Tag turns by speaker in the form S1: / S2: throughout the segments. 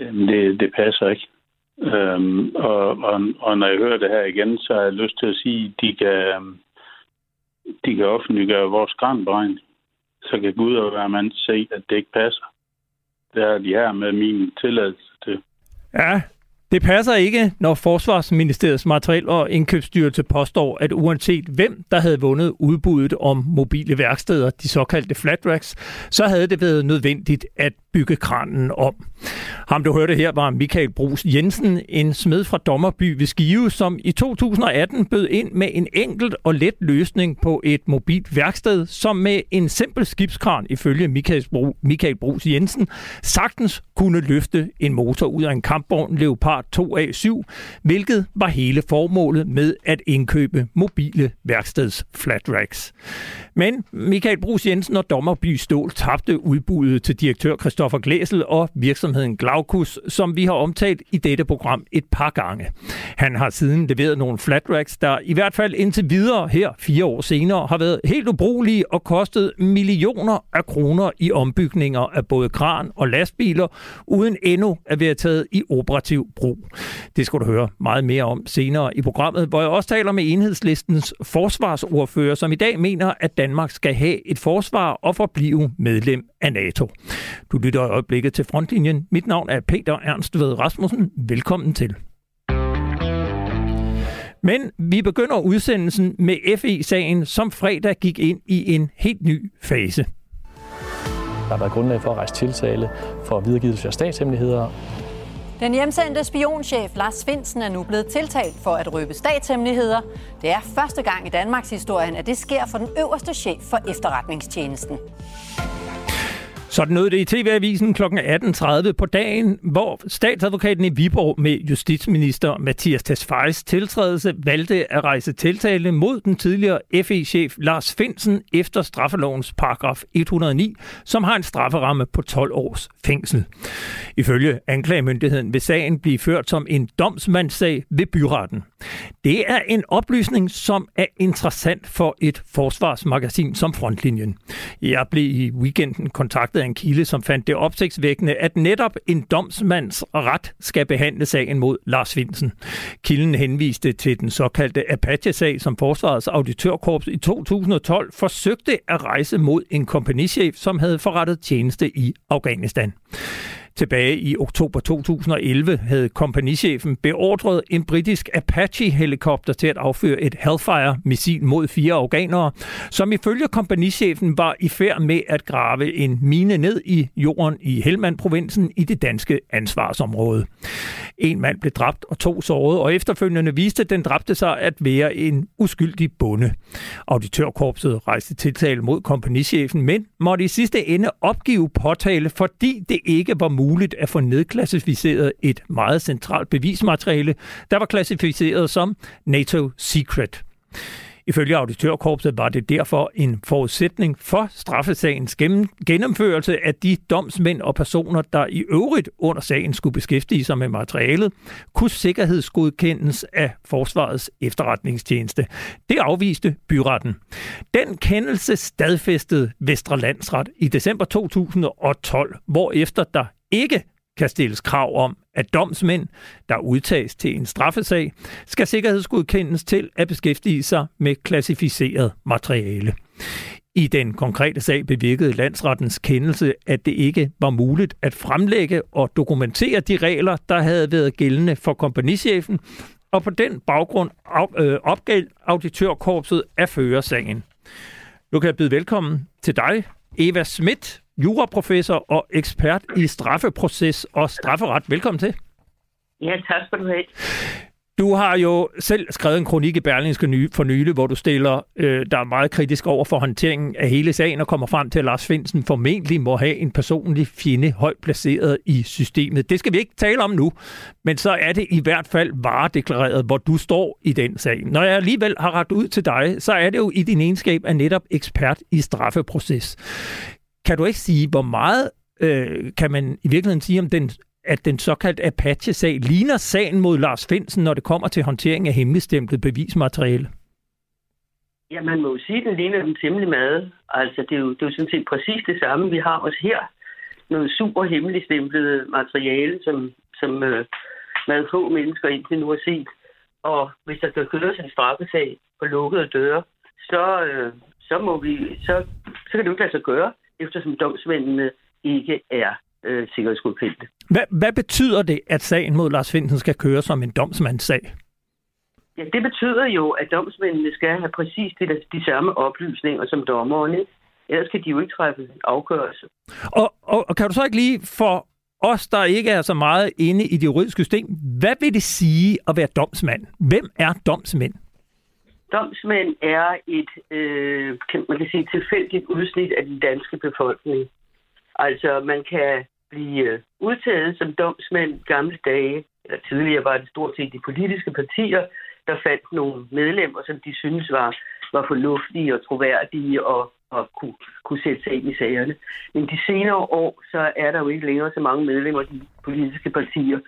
S1: Jamen, det, det passer ikke. Øhm, og, og, og når jeg hører det her igen, så har jeg lyst til at sige, at de kan, øhm, de kan offentliggøre vores grænberegning. Så kan Gud og hver mand se, at det ikke passer. Det er de her med min tilladelse til.
S2: Ja, det passer ikke, når Forsvarsministeriets materiel- og indkøbsstyrelse påstår, at uanset hvem, der havde vundet udbuddet om mobile værksteder, de såkaldte flatracks, så havde det været nødvendigt at bygge kranen om. Ham, du hørte her, var Michael Brus Jensen, en smed fra Dommerby ved Skive, som i 2018 bød ind med en enkelt og let løsning på et mobilt værksted, som med en simpel skibskran, ifølge Michael, Bru, Michael Brus Jensen, sagtens kunne løfte en motor ud af en kampvogn Leopard 2A7, hvilket var hele formålet med at indkøbe mobile værksteds flatracks. Men Michael Brus Jensen og Dommerby Stål tabte udbuddet til direktør Christoffer Glæsel og virksomheden Glaucus, som vi har omtalt i dette program et par gange. Han har siden leveret nogle flatracks, der i hvert fald indtil videre her fire år senere har været helt ubrugelige og kostet millioner af kroner i ombygninger af både kran og lastbiler, uden endnu at være taget i operativ brug. Det skal du høre meget mere om senere i programmet, hvor jeg også taler med enhedslistens forsvarsordfører, som i dag mener, at Danmark skal have et forsvar og forblive medlem af NATO. Du lytter i øjeblikket til Frontlinjen. Mit navn er Peter Ernst Ved Rasmussen. Velkommen til. Men vi begynder udsendelsen med FE-sagen, som fredag gik ind i en helt ny fase.
S3: Der har været grundlag for at rejse tiltale for videregivelse af statshemmeligheder.
S4: Den hjemsendte spionchef Lars Finsen er nu blevet tiltalt for at røbe statshemmeligheder. Det er første gang i Danmarks historie, at det sker for den øverste chef for efterretningstjenesten.
S2: Sådan nåede det i TV-avisen kl. 18.30 på dagen, hvor statsadvokaten i Viborg med justitsminister Mathias Tesfajs tiltrædelse valgte at rejse tiltale mod den tidligere FE-chef Lars Finsen efter straffelovens paragraf 109, som har en strafferamme på 12 års fængsel. Ifølge anklagemyndigheden vil sagen blive ført som en domsmandssag ved byretten. Det er en oplysning, som er interessant for et forsvarsmagasin som Frontlinjen. Jeg blev i weekenden kontaktet af en kilde, som fandt det opsigtsvækkende, at netop en domsmands ret skal behandle sagen mod Lars Finsen. Kilden henviste til den såkaldte Apache-sag, som Forsvarets Auditørkorps i 2012 forsøgte at rejse mod en kompagnichef, som havde forrettet tjeneste i Afghanistan. Tilbage i oktober 2011 havde kompagnichefen beordret en britisk Apache-helikopter til at afføre et Hellfire-missil mod fire afghanere, som ifølge kompagnichefen var i færd med at grave en mine ned i jorden i Helmand-provinsen i det danske ansvarsområde. En mand blev dræbt og to såret, og efterfølgende viste den dræbte sig at være en uskyldig bonde. Auditørkorpset rejste tiltale mod kompagnichefen, men måtte i sidste ende opgive påtale, fordi det ikke var muligt muligt at få nedklassificeret et meget centralt bevismateriale, der var klassificeret som NATO Secret. Ifølge auditørkorpset var det derfor en forudsætning for straffesagens gennemførelse, at de domsmænd og personer, der i øvrigt under sagen skulle beskæftige sig med materialet, kunne sikkerhedsgodkendes af Forsvarets efterretningstjeneste. Det afviste byretten. Den kendelse stadfæstede Vestre Landsret i december 2012, hvorefter der ikke kan stilles krav om, at domsmænd, der udtages til en straffesag, skal sikkerhedsgodkendes til at beskæftige sig med klassificeret materiale. I den konkrete sag bevirkede landsrettens kendelse, at det ikke var muligt at fremlægge og dokumentere de regler, der havde været gældende for kompagnichefen, og på den baggrund øh, opgav auditørkorpset at føre sagen. Nu kan jeg byde velkommen til dig, Eva Schmidt, juraprofessor og ekspert i straffeproces og strafferet. Velkommen til.
S5: Ja, tak skal du have.
S2: Du har jo selv skrevet en kronik i Berlingske for nylig, hvor du stiller, øh, der er meget kritisk over for håndteringen af hele sagen og kommer frem til, at Lars Finsen formentlig må have en personlig fjende højt placeret i systemet. Det skal vi ikke tale om nu, men så er det i hvert fald varedeklareret, hvor du står i den sag. Når jeg alligevel har ret ud til dig, så er det jo i din egenskab af netop ekspert i straffeproces. Kan du ikke sige, hvor meget øh, kan man i virkeligheden sige om den at den såkaldte Apache-sag ligner sagen mod Lars Finsen, når det kommer til håndtering af hemmeligstemplet bevismateriale?
S5: Ja, man må jo sige, at den ligner den temmelig meget. Altså, det er, jo, det er jo sådan set præcis det samme, vi har også her. noget super hemmeligstemplet materiale, som, som øh, meget få mennesker indtil nu har set. Og hvis der skal køres en straffesag på lukkede døre, så, øh, så, må vi, så, så kan det jo ikke lade sig gøre, eftersom domsmændene ikke er øh, sikkerhedsgodkendte.
S2: Hvad, hvad betyder det, at sagen mod Lars Finsen skal køre som en domsmandssag?
S5: Ja, det betyder jo, at domsmændene skal have præcis de, de samme oplysninger som dommerne. Ellers kan de jo ikke træffe afgørelse.
S2: Og, og, og kan du så ikke lige for os, der ikke er så meget inde i det juridiske system, hvad vil det sige at være domsmand? Hvem er domsmænd?
S5: Domsmænd er et, øh, kan man kan sige, tilfældigt udsnit af den danske befolkning. Altså, man kan blive øh, udtaget som domsmænd gamle dage, eller tidligere var det stort set de politiske partier, der fandt nogle medlemmer, som de synes var, var fornuftige og troværdige og, og kunne, kunne sætte sig ind i sagerne. Men de senere år, så er der jo ikke længere så mange medlemmer af de politiske partier,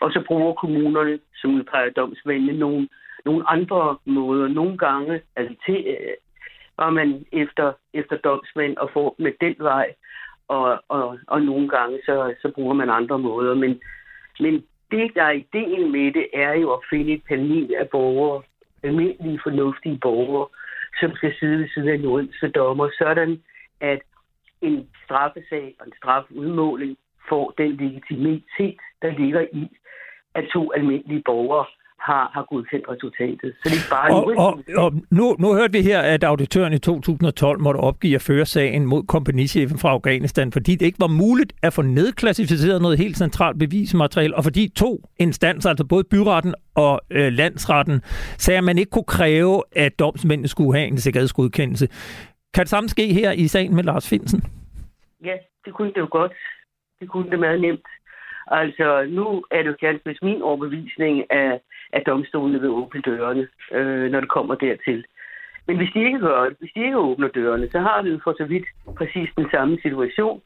S5: og så bruger kommunerne, som udpeger domsmændene, nogle, nogle andre måder. Nogle gange altså til, øh, var man efter, efter domsmænd og får med den vej, og, og, og nogle gange så, så bruger man andre måder. Men, men det, der er ideen med det, er jo at finde et panel af borgere, almindelige fornuftige borgere, som skal sidde ved siden af en juridiske dommer, sådan at en straffesag og en strafudmåling får den legitimitet, der ligger i, at to almindelige borgere har, har godkendt resultatet. Så det er bare
S2: og, og, og nu, nu hørte vi her, at auditøren i 2012 måtte opgive at føre sagen mod kompagnichefen fra Afghanistan, fordi det ikke var muligt at få nedklassificeret noget helt centralt bevismateriale, og fordi to instanser, altså både byretten og øh, landsretten, sagde, at man ikke kunne kræve, at domsmændene skulle have en sikkerhedsgodkendelse. Kan det samme ske her i sagen med Lars Finsen?
S5: Ja, det kunne det jo godt. Det kunne det meget nemt. Altså, nu er det jo ganske min overbevisning, at, at domstolene vil åbne dørene, øh, når det kommer dertil. Men hvis de ikke gør det, hvis de ikke åbner dørene, så har vi jo for så vidt præcis den samme situation,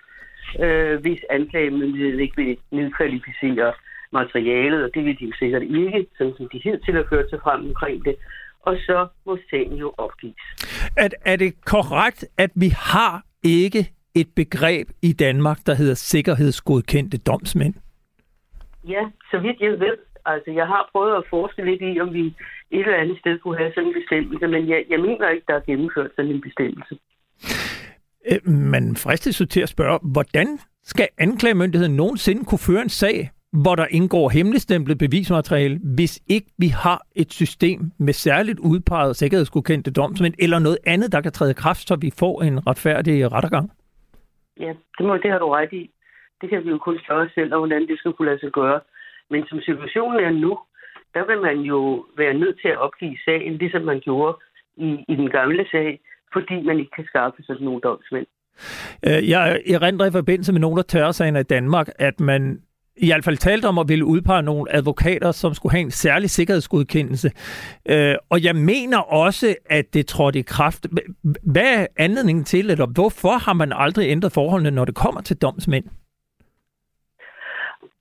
S5: øh, hvis anklagemyndigheden ikke vil nedkvalificere materialet, og det vil de jo sikkert ikke, sådan som de til at føre sig frem omkring det. Og så må sagen jo opgives.
S2: Er, er det korrekt, at vi har ikke et begreb i Danmark, der hedder sikkerhedsgodkendte domsmænd?
S5: Ja, så vidt jeg ved. Altså, jeg har prøvet at forske lidt i, om vi et eller andet sted kunne have sådan en bestemmelse, men jeg, jeg mener ikke, der er gennemført sådan en bestemmelse.
S2: Øh, man fristes til at spørge, hvordan skal anklagemyndigheden nogensinde kunne føre en sag, hvor der indgår hemmeligstemplet bevismateriale, hvis ikke vi har et system med særligt udpeget sikkerhedsgodkendte domsmænd, eller noget andet, der kan træde i kraft, så vi får en retfærdig rettergang?
S5: Ja, det, må, det har du ret i det kan vi jo kun spørge os selv om, hvordan det skal kunne lade sig gøre. Men som situationen er nu, der vil man jo være nødt til at opgive sagen, ligesom man gjorde i, i den gamle sag, fordi man ikke kan skaffe sådan nogle domsmænd.
S2: Øh, jeg erindrer i forbindelse med nogle af tørresagerne i Danmark, at man i hvert fald talte om at ville udpege nogle advokater, som skulle have en særlig sikkerhedsgodkendelse. Øh, og jeg mener også, at det trådte i kraft. Hvad er anledningen til, eller hvorfor har man aldrig ændret forholdene, når det kommer til domsmænd?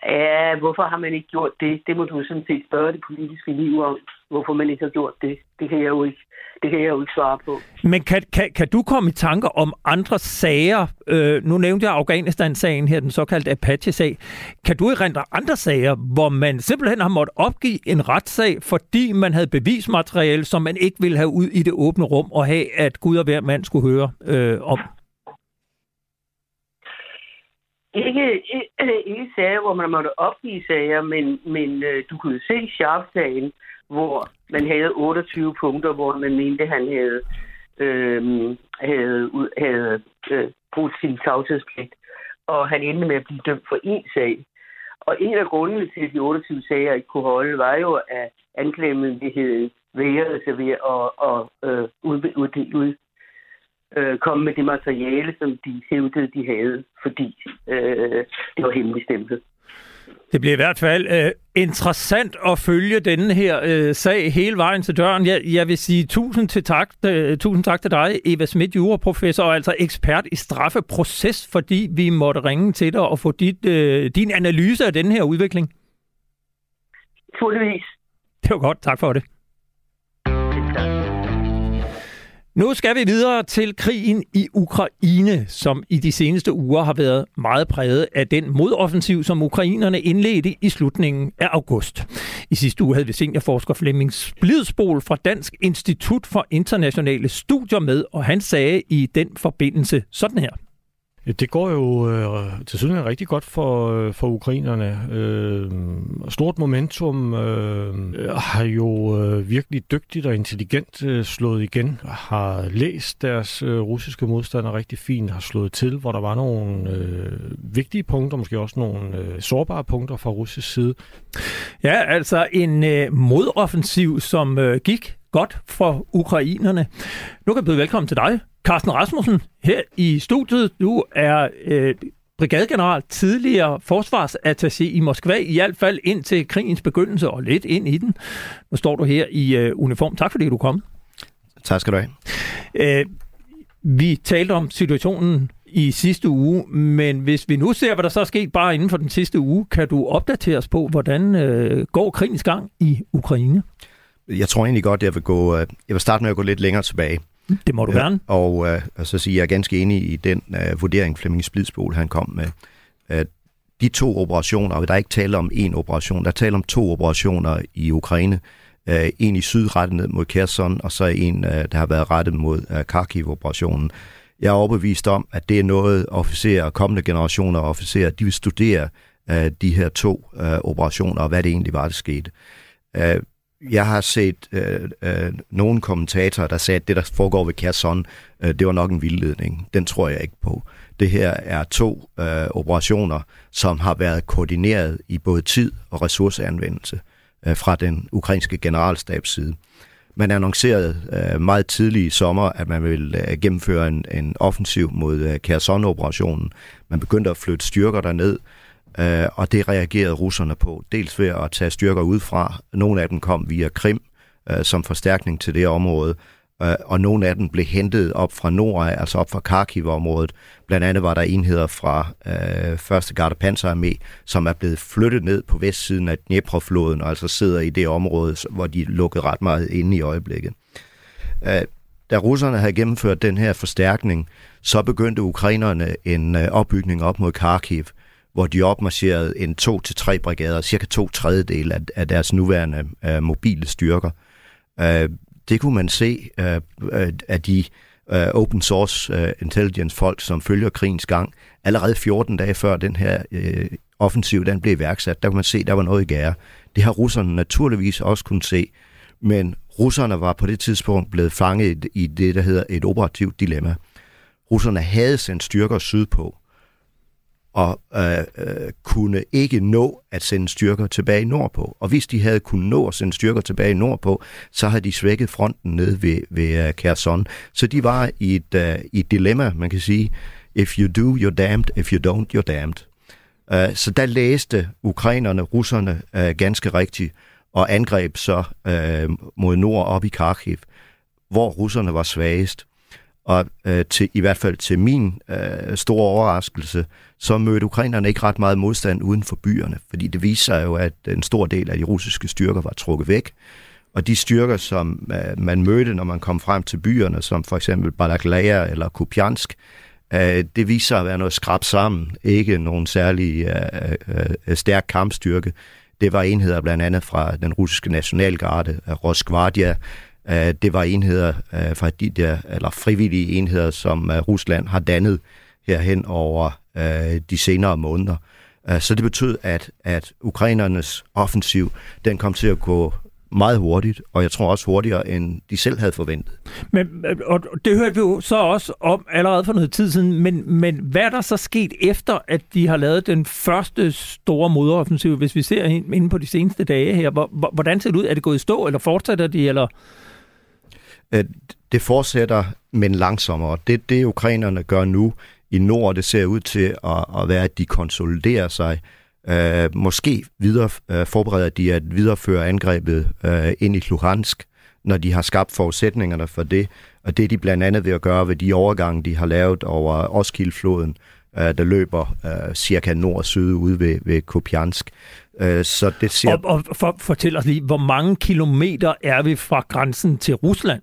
S5: Ja, hvorfor har man ikke gjort det? Det må du sådan set spørge det politiske liv om, hvorfor man ikke har gjort det. Det kan jeg jo ikke, det kan jeg jo ikke svare på.
S2: Men kan, kan, kan du komme i tanker om andre sager? Øh, nu nævnte jeg Afghanistan-sagen her, den såkaldte Apache-sag. Kan du erindre andre sager, hvor man simpelthen har måttet opgive en retssag, fordi man havde bevismateriale, som man ikke ville have ud i det åbne rum og have, at Gud og hver mand skulle høre øh, om?
S5: Ikke, ikke, ikke sager, hvor man måtte opgive sager, men, men øh, du kunne se Sharp-sagen, hvor man havde 28 punkter, hvor man mente, han havde, øh, havde, havde øh, brugt sin tavshedspligt. Og han endte med at blive dømt for én sag. Og en af grundene til, at de 28 sager ikke kunne holde, var jo, at anklagemyndigheden værede sig ved at, at, at øh, ud, ud, øh, komme med det materiale, som de hævdede, de havde, fordi øh, det var hemmeligstemplet.
S2: Det bliver i hvert fald øh, interessant at følge denne her øh, sag hele vejen til døren. Jeg, jeg vil sige tusind, til tak, øh, tusind tak til dig, Eva Schmidt, juraprofessor og altså ekspert i straffeproces, fordi vi måtte ringe til dig og få dit, øh, din analyse af denne her udvikling.
S5: Fuldvis.
S2: Det var godt. Tak for det. Nu skal vi videre til krigen i Ukraine, som i de seneste uger har været meget præget af den modoffensiv, som ukrainerne indledte i slutningen af august. I sidste uge havde vi seniorforsker Flemming Splidsbol fra Dansk Institut for Internationale Studier med, og han sagde i den forbindelse sådan her.
S6: Det går jo øh, til synes rigtig godt for, øh, for ukrainerne. Øh, stort momentum øh, har jo øh, virkelig dygtigt og intelligent øh, slået igen, har læst deres øh, russiske modstandere rigtig fint, har slået til, hvor der var nogle øh, vigtige punkter, måske også nogle øh, sårbare punkter fra russisk side.
S2: Ja, altså en øh, modoffensiv, som øh, gik godt for ukrainerne. Nu kan jeg byde velkommen til dig, Carsten Rasmussen, her i studiet. Du er øh, brigadegeneral, tidligere forsvarsattaché i Moskva, i hvert fald ind til krigens begyndelse og lidt ind i den. Nu står du her i øh, uniform. Tak fordi du kom.
S7: Tak skal du have.
S2: Øh, vi talte om situationen i sidste uge, men hvis vi nu ser, hvad der så er sket bare inden for den sidste uge, kan du opdatere os på, hvordan øh, går krigens gang i Ukraine?
S7: Jeg tror egentlig godt, jeg vil gå. Øh, jeg vil starte med at gå lidt længere tilbage.
S2: Det må du gerne.
S7: Og, øh, og så sige, jeg ganske enig i den øh, vurdering, Flemming Splidsbol han kom med. At de to operationer, og der er ikke tale om én operation, der er tale om to operationer i Ukraine. Øh, en i syd rettet ned mod Kherson, og så en, øh, der har været rettet mod øh, Kharkiv-operationen. Jeg er overbevist om, at det er noget officerer, kommende generationer af officerer, de vil studere øh, de her to øh, operationer, og hvad det egentlig var, der skete. Øh, jeg har set øh, øh, nogle kommentatorer, der sagde, at det, der foregår ved Kherson, øh, det var nok en vildledning. Den tror jeg ikke på. Det her er to øh, operationer, som har været koordineret i både tid og ressourceanvendelse øh, fra den ukrainske generalstabs side. Man annoncerede øh, meget tidligt i sommer, at man ville øh, gennemføre en, en offensiv mod øh, Kherson-operationen. Man begyndte at flytte styrker derned, Øh, Øh, og det reagerede russerne på, dels ved at tage styrker ud fra. Nogle af dem kom via Krim øh, som forstærkning til det område, øh, og nogle af dem blev hentet op fra nord, altså op fra Kharkiv-området. Blandt andet var der enheder fra øh, 1. Garde Panzerarmé, som er blevet flyttet ned på vestsiden af Dnepro-floden, og altså sidder i det område, hvor de lukkede ret meget inde i øjeblikket. Øh, da russerne havde gennemført den her forstærkning, så begyndte ukrainerne en øh, opbygning op mod Kharkiv, hvor de opmarcherede en to til tre brigader, cirka to tredjedel af, af deres nuværende uh, mobile styrker. Uh, det kunne man se uh, af de uh, open source uh, intelligence folk, som følger krigens gang. Allerede 14 dage før den her uh, offensiv den blev iværksat, der kunne man se, at der var noget i gære. Det har russerne naturligvis også kunne se, men russerne var på det tidspunkt blevet fanget i det, der hedder et operativt dilemma. Russerne havde sendt styrker sydpå, og øh, øh, kunne ikke nå at sende styrker tilbage nordpå. Og hvis de havde kunnet nå at sende styrker tilbage nordpå, så havde de svækket fronten ned ved, ved uh, Kherson. Så de var i et, uh, i et dilemma, man kan sige, if you do, you're damned, if you don't, you're damned. Uh, så der læste ukrainerne, russerne uh, ganske rigtigt, og angreb så uh, mod nord op i Kharkiv, hvor russerne var svagest. Og øh, til, i hvert fald til min øh, store overraskelse, så mødte ukrainerne ikke ret meget modstand uden for byerne, fordi det viser sig jo, at en stor del af de russiske styrker var trukket væk. Og de styrker, som øh, man mødte, når man kom frem til byerne, som for eksempel Balaklava eller Kupiansk, øh, det viser sig at være noget skrab sammen, ikke nogen særlig øh, øh, øh, stærk kampstyrke. Det var enheder blandt andet fra den russiske nationalgarde, øh, Rosgvardia, Øh, det var enheder øh, fra de der, eller frivillige enheder, som øh, Rusland har dannet herhen over øh, de senere måneder. Øh, så det betød, at, at ukrainernes offensiv, den kom til at gå meget hurtigt, og jeg tror også hurtigere, end de selv havde forventet.
S2: Men, øh, og det hørte vi jo så også om allerede for noget tid siden, men, men hvad er der så sket efter, at de har lavet den første store modoffensiv, hvis vi ser ind på de seneste dage her? Hvordan ser det ud? Er det gået i stå, eller fortsætter de, eller...
S7: Det fortsætter, men langsommere. Det, det ukrainerne gør nu i nord, det ser ud til at, at være, at de konsoliderer sig. Øh, måske videre, øh, forbereder de at videreføre angrebet øh, ind i Luhansk, når de har skabt forudsætningerne for det. Og det er de blandt andet ved at gøre ved de overgange, de har lavet over Oskildfloden, øh, der løber øh, cirka nord og syd ude ved, ved Kupiansk.
S2: Øh, så det ser... Og, og for, fortæl os lige, hvor mange kilometer er vi fra grænsen til Rusland?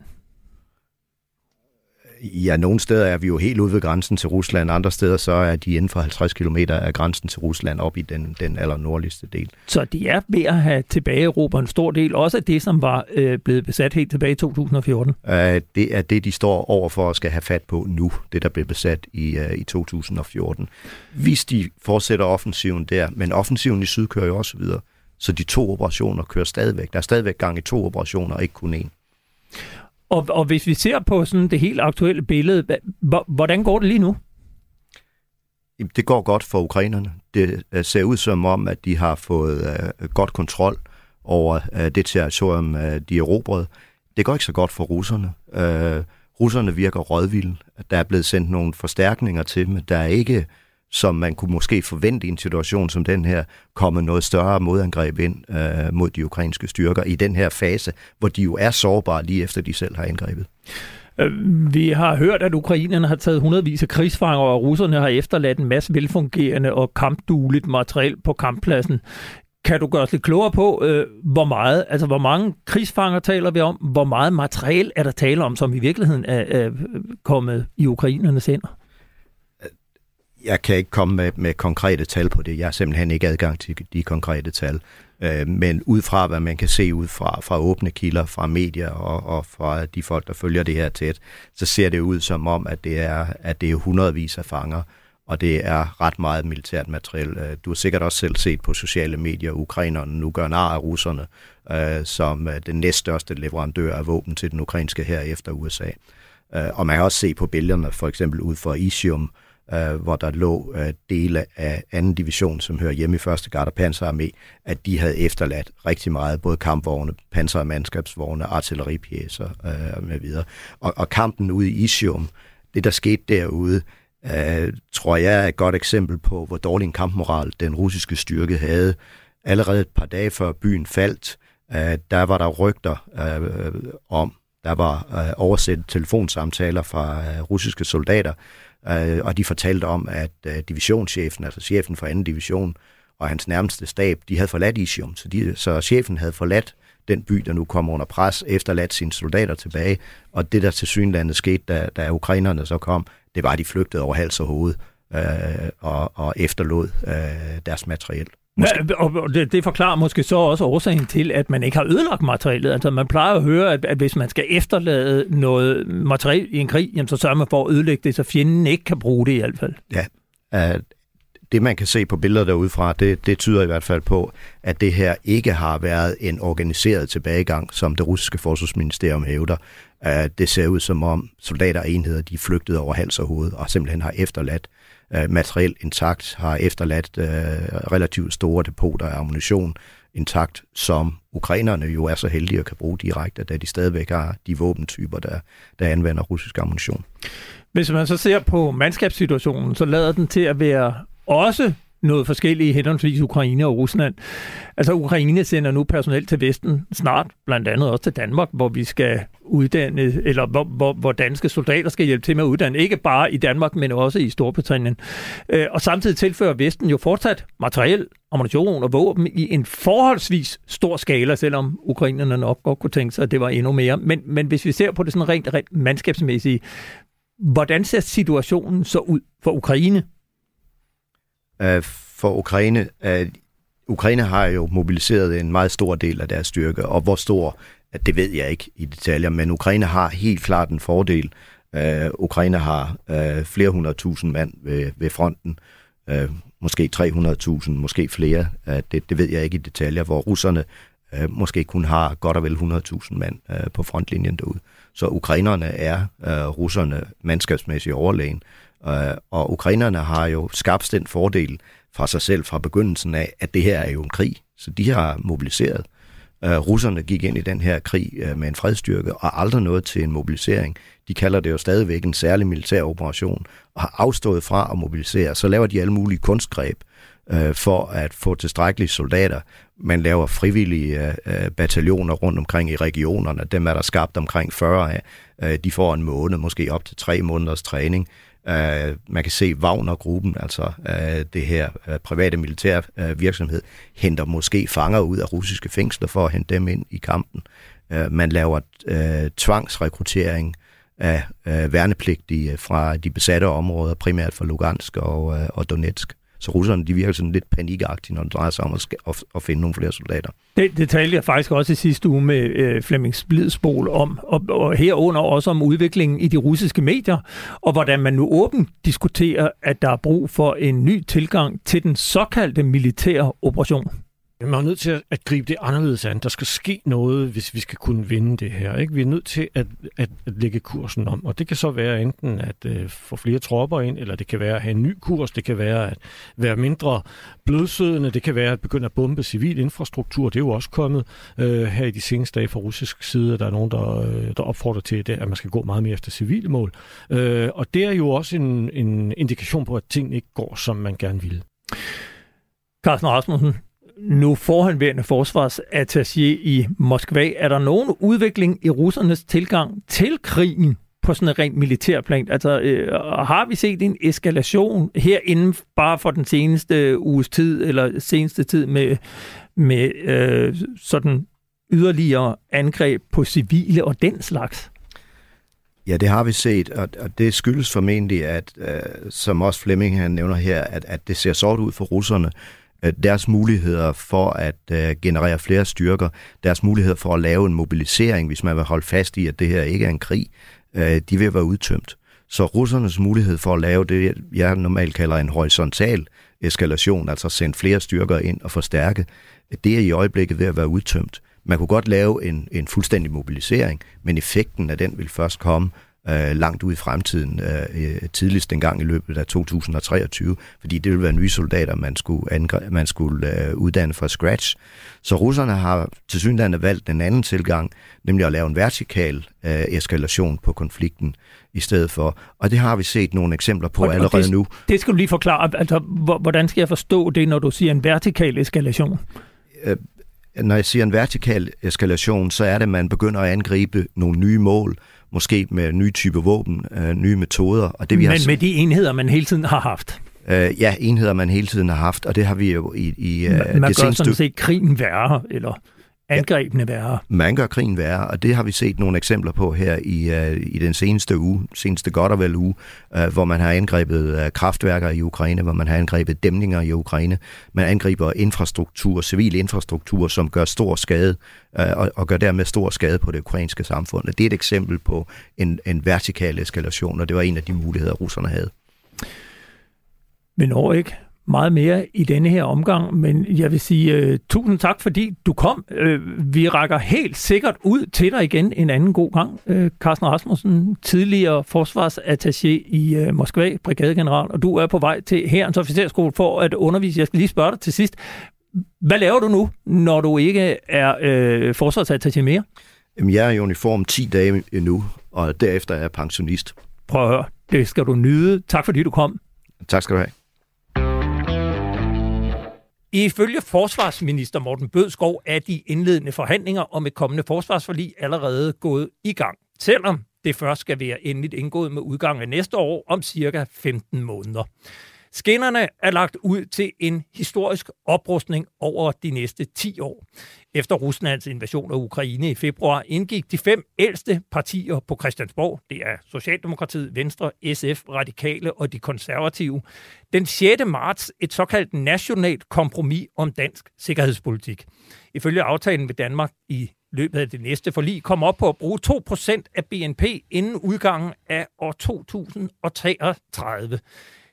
S7: Ja, nogle steder er vi jo helt ude ved grænsen til Rusland, andre steder så er de inden for 50 km af grænsen til Rusland op i den, den aller nordligste del.
S2: Så de er ved at have tilbage Europa en stor del, også af det, som var øh, blevet besat helt tilbage i 2014?
S7: Øh, det er det, de står over for at skal have fat på nu, det der blev besat i, øh, i 2014. Hvis de fortsætter offensiven der, men offensiven i syd kører jo også videre, så de to operationer kører stadigvæk. Der er stadigvæk gang i to operationer, ikke kun én.
S2: Og, og hvis vi ser på sådan det helt aktuelle billede, hvordan går det lige nu?
S7: Det går godt for ukrainerne. Det øh, ser ud som om, at de har fået uh, godt kontrol over øh, det territorium, uh, de erobrede. Det går ikke så godt for russerne. Øh, russerne virker rådvilde. Der er blevet sendt nogle forstærkninger til dem. Der er ikke som man kunne måske forvente i en situation som den her, komme noget større modangreb ind øh, mod de ukrainske styrker i den her fase, hvor de jo er sårbare lige efter de selv har angrebet.
S2: Øh, vi har hørt, at ukrainerne har taget hundredvis af krigsfanger, og russerne har efterladt en masse velfungerende og kampdueligt materiel på kamppladsen. Kan du gøre os lidt klogere på, øh, hvor meget, altså hvor mange krigsfanger taler vi om, hvor meget materiel er der tale om, som i virkeligheden er, er kommet i ukrainernes hænder?
S7: Jeg kan ikke komme med, med konkrete tal på det. Jeg har simpelthen ikke adgang til de konkrete tal. Øh, men ud fra, hvad man kan se ud fra, fra åbne kilder, fra medier og, og fra de folk, der følger det her tæt, så ser det ud som om, at det er, at det er hundredvis af fanger, og det er ret meget militært materiel. Øh, du har sikkert også selv set på sociale medier, ukrainerne nu gør nar af russerne, øh, som øh, den næststørste leverandør af våben til den ukrainske her efter USA. Øh, og man kan også se på billederne, for eksempel ud for Isium, øh, Øh, hvor der lå øh, dele af anden division, som hører hjemme i 1. Garde Panzerarmé, at de havde efterladt rigtig meget, både kampvogne, panser- og mandskabsvogne, artilleripjæser øh, med videre. Og, og kampen ude i Isium, det der skete derude, øh, tror jeg er et godt eksempel på, hvor dårlig en kampmoral den russiske styrke havde. Allerede et par dage før byen faldt, øh, der var der rygter øh, om, der var øh, oversendt telefonsamtaler fra øh, russiske soldater, øh, og de fortalte om, at øh, divisionschefen, altså chefen for anden division, og hans nærmeste stab, de havde forladt Isium, så, de, så chefen havde forladt den by, der nu kommer under pres, efterladt sine soldater tilbage, og det der til synlandet skete, da, da ukrainerne så kom, det var, at de flygtede over hals og hoved øh, og, og efterlod øh, deres materiel.
S2: Måske. Og det, det forklarer måske så også årsagen til, at man ikke har ødelagt materialet. Altså man plejer at høre, at, at hvis man skal efterlade noget materiel i en krig, jamen, så sørger man for at ødelægge det, så fjenden ikke kan bruge det i hvert fald.
S7: Ja, uh, det man kan se på billeder derudefra, det, det tyder i hvert fald på, at det her ikke har været en organiseret tilbagegang, som det russiske forsvarsministerium hævder. Uh, det ser ud som om soldater og enheder, de flygtede over hals og hoved og simpelthen har efterladt øh, materiel intakt, har efterladt øh, relativt store depoter af ammunition intakt, som ukrainerne jo er så heldige at kan bruge direkte, da de stadigvæk har de våbentyper, der, der anvender russisk ammunition.
S2: Hvis man så ser på mandskabssituationen, så lader den til at være også noget forskellige henholdsvis Ukraine og Rusland. Altså Ukraine sender nu personel til Vesten snart, blandt andet også til Danmark, hvor vi skal uddanne, eller hvor, hvor, hvor danske soldater skal hjælpe til med at uddanne, ikke bare i Danmark, men også i Storbritannien. Øh, og samtidig tilfører Vesten jo fortsat materiel, ammunition og våben i en forholdsvis stor skala, selvom ukrainerne nok godt kunne tænke sig, at det var endnu mere. Men, men hvis vi ser på det sådan rent, rent mandskabsmæssige, hvordan ser situationen så ud for Ukraine
S7: øh, for Ukraine. Øh, Ukraine har jo mobiliseret en meget stor del af deres styrke, og hvor stor, øh, det ved jeg ikke i detaljer, men Ukraine har helt klart en fordel. Øh, Ukraine har øh, flere hundredtusind mand ved, ved fronten, øh, måske 300.000, måske flere, øh, det, det ved jeg ikke i detaljer, hvor russerne øh, måske kun har godt og vel 100.000 mand øh, på frontlinjen derude. Så ukrainerne er øh, russerne mandskabsmæssigt overlegen, Øh, og ukrainerne har jo skabt den fordel fra sig selv fra begyndelsen af, at det her er jo en krig. Så de har mobiliseret. Øh, russerne gik ind i den her krig øh, med en fredstyrke og aldrig noget til en mobilisering. De kalder det jo stadigvæk en særlig militær operation og har afstået fra at mobilisere. Så laver de alle mulige kunstgreb øh, for at få tilstrækkelige soldater. Man laver frivillige øh, øh, bataljoner rundt omkring i regionerne. Dem er der skabt omkring 40 af. Øh, de får en måned, måske op til tre måneders træning. Øh, man kan se Wagner-gruppen, altså øh, det her øh, private militær øh, virksomhed, henter måske fanger ud af russiske fængsler for at hente dem ind i kampen. Øh, man laver øh, tvangsrekruttering af, øh, værnepligtige fra de besatte områder, primært fra Lugansk og, øh, og Donetsk. Så russerne de virker sådan lidt panikagtige, når det drejer sig om at, at, at finde nogle flere soldater.
S2: Det, det talte jeg faktisk også i sidste uge med øh, Flemming Splidsbol om, og, og herunder også om udviklingen i de russiske medier, og hvordan man nu åbent diskuterer, at der er brug for en ny tilgang til den såkaldte militære operation.
S6: Man er nødt til at gribe det anderledes an. Der skal ske noget, hvis vi skal kunne vinde det her. Ikke? Vi er nødt til at, at, at lægge kursen om, og det kan så være enten at uh, få flere tropper ind, eller det kan være at have en ny kurs, det kan være at være mindre blødsødende, det kan være at begynde at bombe civil infrastruktur. Det er jo også kommet uh, her i de seneste dage fra russisk side. Der er nogen, der, uh, der opfordrer til, det, at man skal gå meget mere efter civile mål. Uh, og det er jo også en, en indikation på, at ting ikke går, som man gerne vil.
S2: Carsten Rasmussen, nu forhenværende forsvarsattaché i Moskva. Er der nogen udvikling i russernes tilgang til krigen på sådan en rent militær plan? Altså, øh, har vi set en eskalation her inden bare for den seneste uges tid, eller seneste tid med, med øh, sådan yderligere angreb på civile og den slags?
S7: Ja, det har vi set, og, og det skyldes formentlig, at øh, som også Flemming han nævner her, at, at det ser sort ud for russerne. Øh, deres muligheder for at øh, generere flere styrker, deres muligheder for at lave en mobilisering, hvis man vil holde fast i, at det her ikke er en krig, øh, de vil være udtømt. Så russernes mulighed for at lave det, jeg normalt kalder en horisontal eskalation, altså sende flere styrker ind og forstærke, det er i øjeblikket ved at være udtømt. Man kunne godt lave en, en fuldstændig mobilisering, men effekten af den vil først komme, øh, langt ud i fremtiden, øh, øh tidligst en gang i løbet af 2023, fordi det ville være nye soldater, man skulle, angre- man skulle øh, uddanne fra scratch. Så russerne har til synligheden valgt en anden tilgang, nemlig at lave en vertikal øh, eskalation på konflikten i stedet for. Og det har vi set nogle eksempler på og, allerede og
S2: det,
S7: nu.
S2: Det skal du lige forklare. Altså, hvordan skal jeg forstå det, når du siger en vertikal eskalation?
S7: Øh, når jeg siger en vertikal eskalation, så er det, at man begynder at angribe nogle nye mål, måske med nye typer våben, øh, nye metoder. Og det, vi
S2: Men
S7: har,
S2: med de enheder, man hele tiden har haft?
S7: Øh, ja, enheder, man hele tiden har haft, og det har vi jo i, i
S2: man, øh, man det gør seneste... sådan set krigen værre, eller angrebene værre.
S7: Man gør krigen værre, og det har vi set nogle eksempler på her i, uh, i den seneste uge, seneste godt og vel uge, uh, hvor man har angrebet uh, kraftværker i Ukraine, hvor man har angrebet dæmninger i Ukraine. Man angriber infrastruktur, civil infrastruktur, som gør stor skade, og, og gør dermed stor skade på det ukrainske samfund. Det er et eksempel på en, en vertikal eskalation, og det var en af de muligheder, russerne havde.
S2: Men når ikke meget mere i denne her omgang, men jeg vil sige uh, tusind tak, fordi du kom. Uh, vi rækker helt sikkert ud til dig igen en anden god gang. Uh, Carsten Rasmussen, tidligere forsvarsattaché i uh, Moskva, brigadegeneral, og du er på vej til herrens officerskole for at undervise. Jeg skal lige spørge dig til sidst. Hvad laver du nu, når du ikke er uh, forsvarsattaché mere?
S7: Jamen, jeg er i uniform 10 dage nu, og derefter er jeg pensionist.
S2: Prøv at høre, det skal du nyde. Tak fordi du kom.
S7: Tak skal du have.
S2: Ifølge forsvarsminister Morten Bødskov er de indledende forhandlinger om et kommende forsvarsforlig allerede gået i gang, selvom det først skal være endeligt indgået med udgangen af næste år om cirka 15 måneder. Skinnerne er lagt ud til en historisk oprustning over de næste 10 år. Efter Ruslands invasion af Ukraine i februar indgik de fem ældste partier på Christiansborg, det er Socialdemokratiet, Venstre, SF, Radikale og de konservative, den 6. marts et såkaldt nationalt kompromis om dansk sikkerhedspolitik. Ifølge aftalen med Danmark i løbet af det næste forlig komme op på at bruge 2% af BNP inden udgangen af år 2033.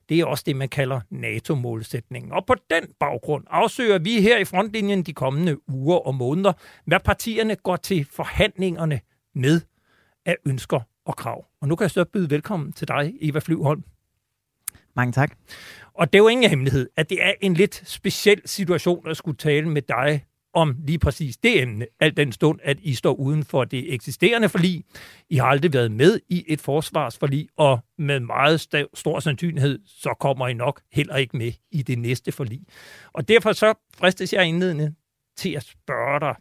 S2: Det er også det, man kalder NATO-målsætningen. Og på den baggrund afsøger vi her i frontlinjen de kommende uger og måneder, hvad partierne går til forhandlingerne med af ønsker og krav. Og nu kan jeg så byde velkommen til dig, Eva Flyvholm.
S8: Mange tak.
S2: Og det er jo ingen hemmelighed, at det er en lidt speciel situation at skulle tale med dig om lige præcis det emne, alt den stund, at I står uden for det eksisterende forlig. I har aldrig været med i et forsvarsforlig, og med meget stor sandsynlighed, så kommer I nok heller ikke med i det næste forlig. Og derfor så fristes jeg indledende til at spørge dig,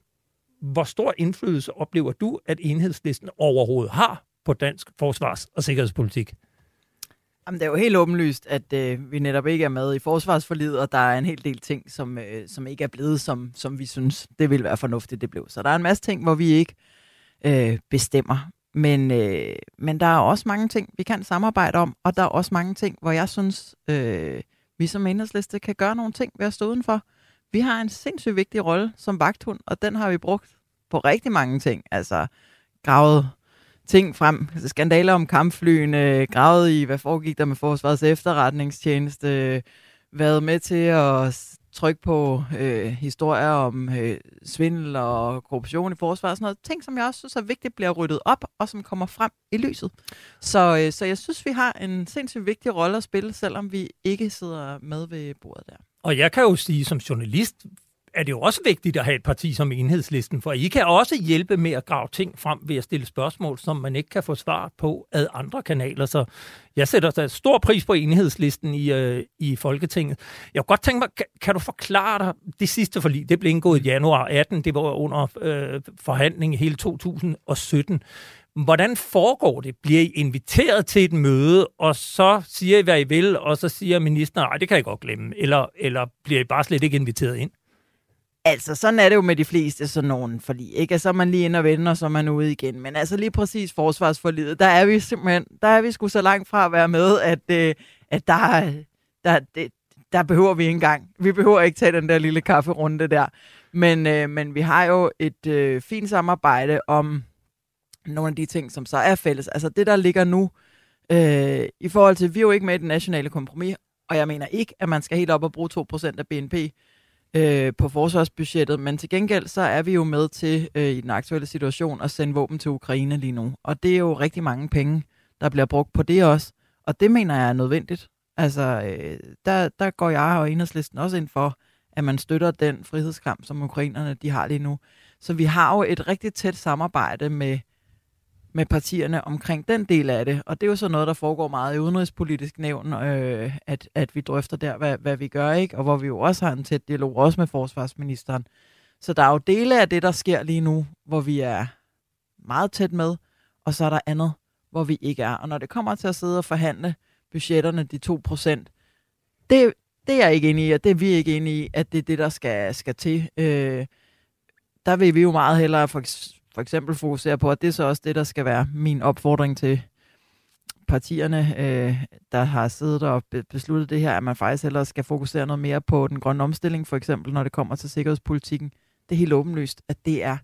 S2: hvor stor indflydelse oplever du, at enhedslisten overhovedet har på dansk forsvars- og sikkerhedspolitik?
S8: Jamen, det er jo helt åbenlyst, at øh, vi netop ikke er med i forsvarsforlidet, og der er en hel del ting, som, øh, som ikke er blevet, som, som vi synes, det ville være fornuftigt, det blev. Så der er en masse ting, hvor vi ikke øh, bestemmer. Men, øh, men der er også mange ting, vi kan samarbejde om, og der er også mange ting, hvor jeg synes, øh, vi som enhedsliste kan gøre nogle ting ved at stå udenfor. Vi har en sindssygt vigtig rolle som vagthund, og den har vi brugt på rigtig mange ting. Altså gravet ting frem, altså skandaler om kampflyene, gravet i, hvad foregik der med Forsvarets efterretningstjeneste, været med til at trykke på øh, historier om øh, svindel og korruption i forsvaret og sådan noget. Ting, som jeg også synes er vigtigt, bliver ryddet op, og som kommer frem i lyset. Så, øh, så jeg synes, vi har en sindssygt vigtig rolle at spille, selvom vi ikke sidder med ved bordet der.
S2: Og jeg kan jo sige som journalist, er det jo også vigtigt at have et parti som enhedslisten, for I kan også hjælpe med at grave ting frem ved at stille spørgsmål, som man ikke kan få svar på ad andre kanaler. Så jeg sætter da stor pris på enhedslisten i, øh, i Folketinget. Jeg kunne godt tænke mig, kan, kan du forklare dig det sidste forlig? Det blev indgået i januar 18, det var under øh, forhandling i hele 2017. Hvordan foregår det? Bliver I inviteret til et møde, og så siger I, hvad I vil, og så siger ministeren, nej, det kan jeg godt glemme, eller, eller bliver I bare slet ikke inviteret ind?
S8: Altså, sådan er det jo med de fleste sådan nogen forlig, ikke? Så er man lige ind og vender, og så er man ude igen. Men altså lige præcis forsvarsforliget, der er vi simpelthen, der er vi sgu så langt fra at være med, at, øh, at der, der, det, der behøver vi ikke engang. Vi behøver ikke tage den der lille kafferunde der. Men, øh, men vi har jo et øh, fint samarbejde om nogle af de ting, som så er fælles. Altså det, der ligger nu, øh, i forhold til, vi er jo ikke med i det nationale kompromis, og jeg mener ikke, at man skal helt op og bruge 2% af BNP øh, på forsvarsbudgettet, men til gengæld så er vi jo med til øh, i den aktuelle situation at sende våben til Ukraine lige nu. Og det er jo rigtig mange penge, der bliver brugt på det også. Og det mener jeg er nødvendigt. Altså, øh, der, der går jeg og enhedslisten også ind for, at man støtter den frihedskamp, som ukrainerne de har lige nu. Så vi har jo et rigtig tæt samarbejde med med partierne omkring den del af det. Og det er jo så noget, der foregår meget i udenrigspolitisk nævn, øh, at, at vi drøfter der, hvad, hvad vi gør, ikke? og hvor vi jo også har en tæt dialog, også med forsvarsministeren. Så der er jo dele af det, der sker lige nu, hvor vi er meget tæt med, og så er der andet, hvor vi ikke er. Og når det kommer til at sidde og forhandle budgetterne, de 2 procent, det, det er jeg ikke enig i, og det er vi ikke enige i, at det er det, der skal, skal til. Øh, der vil vi jo meget hellere for, for eksempel fokusere på, at det er så også det, der skal være min opfordring til partierne, øh, der har siddet og besluttet det her, at man faktisk hellere skal fokusere noget mere på den grønne omstilling, for eksempel når det kommer til sikkerhedspolitikken. Det er helt åbenlyst, at det er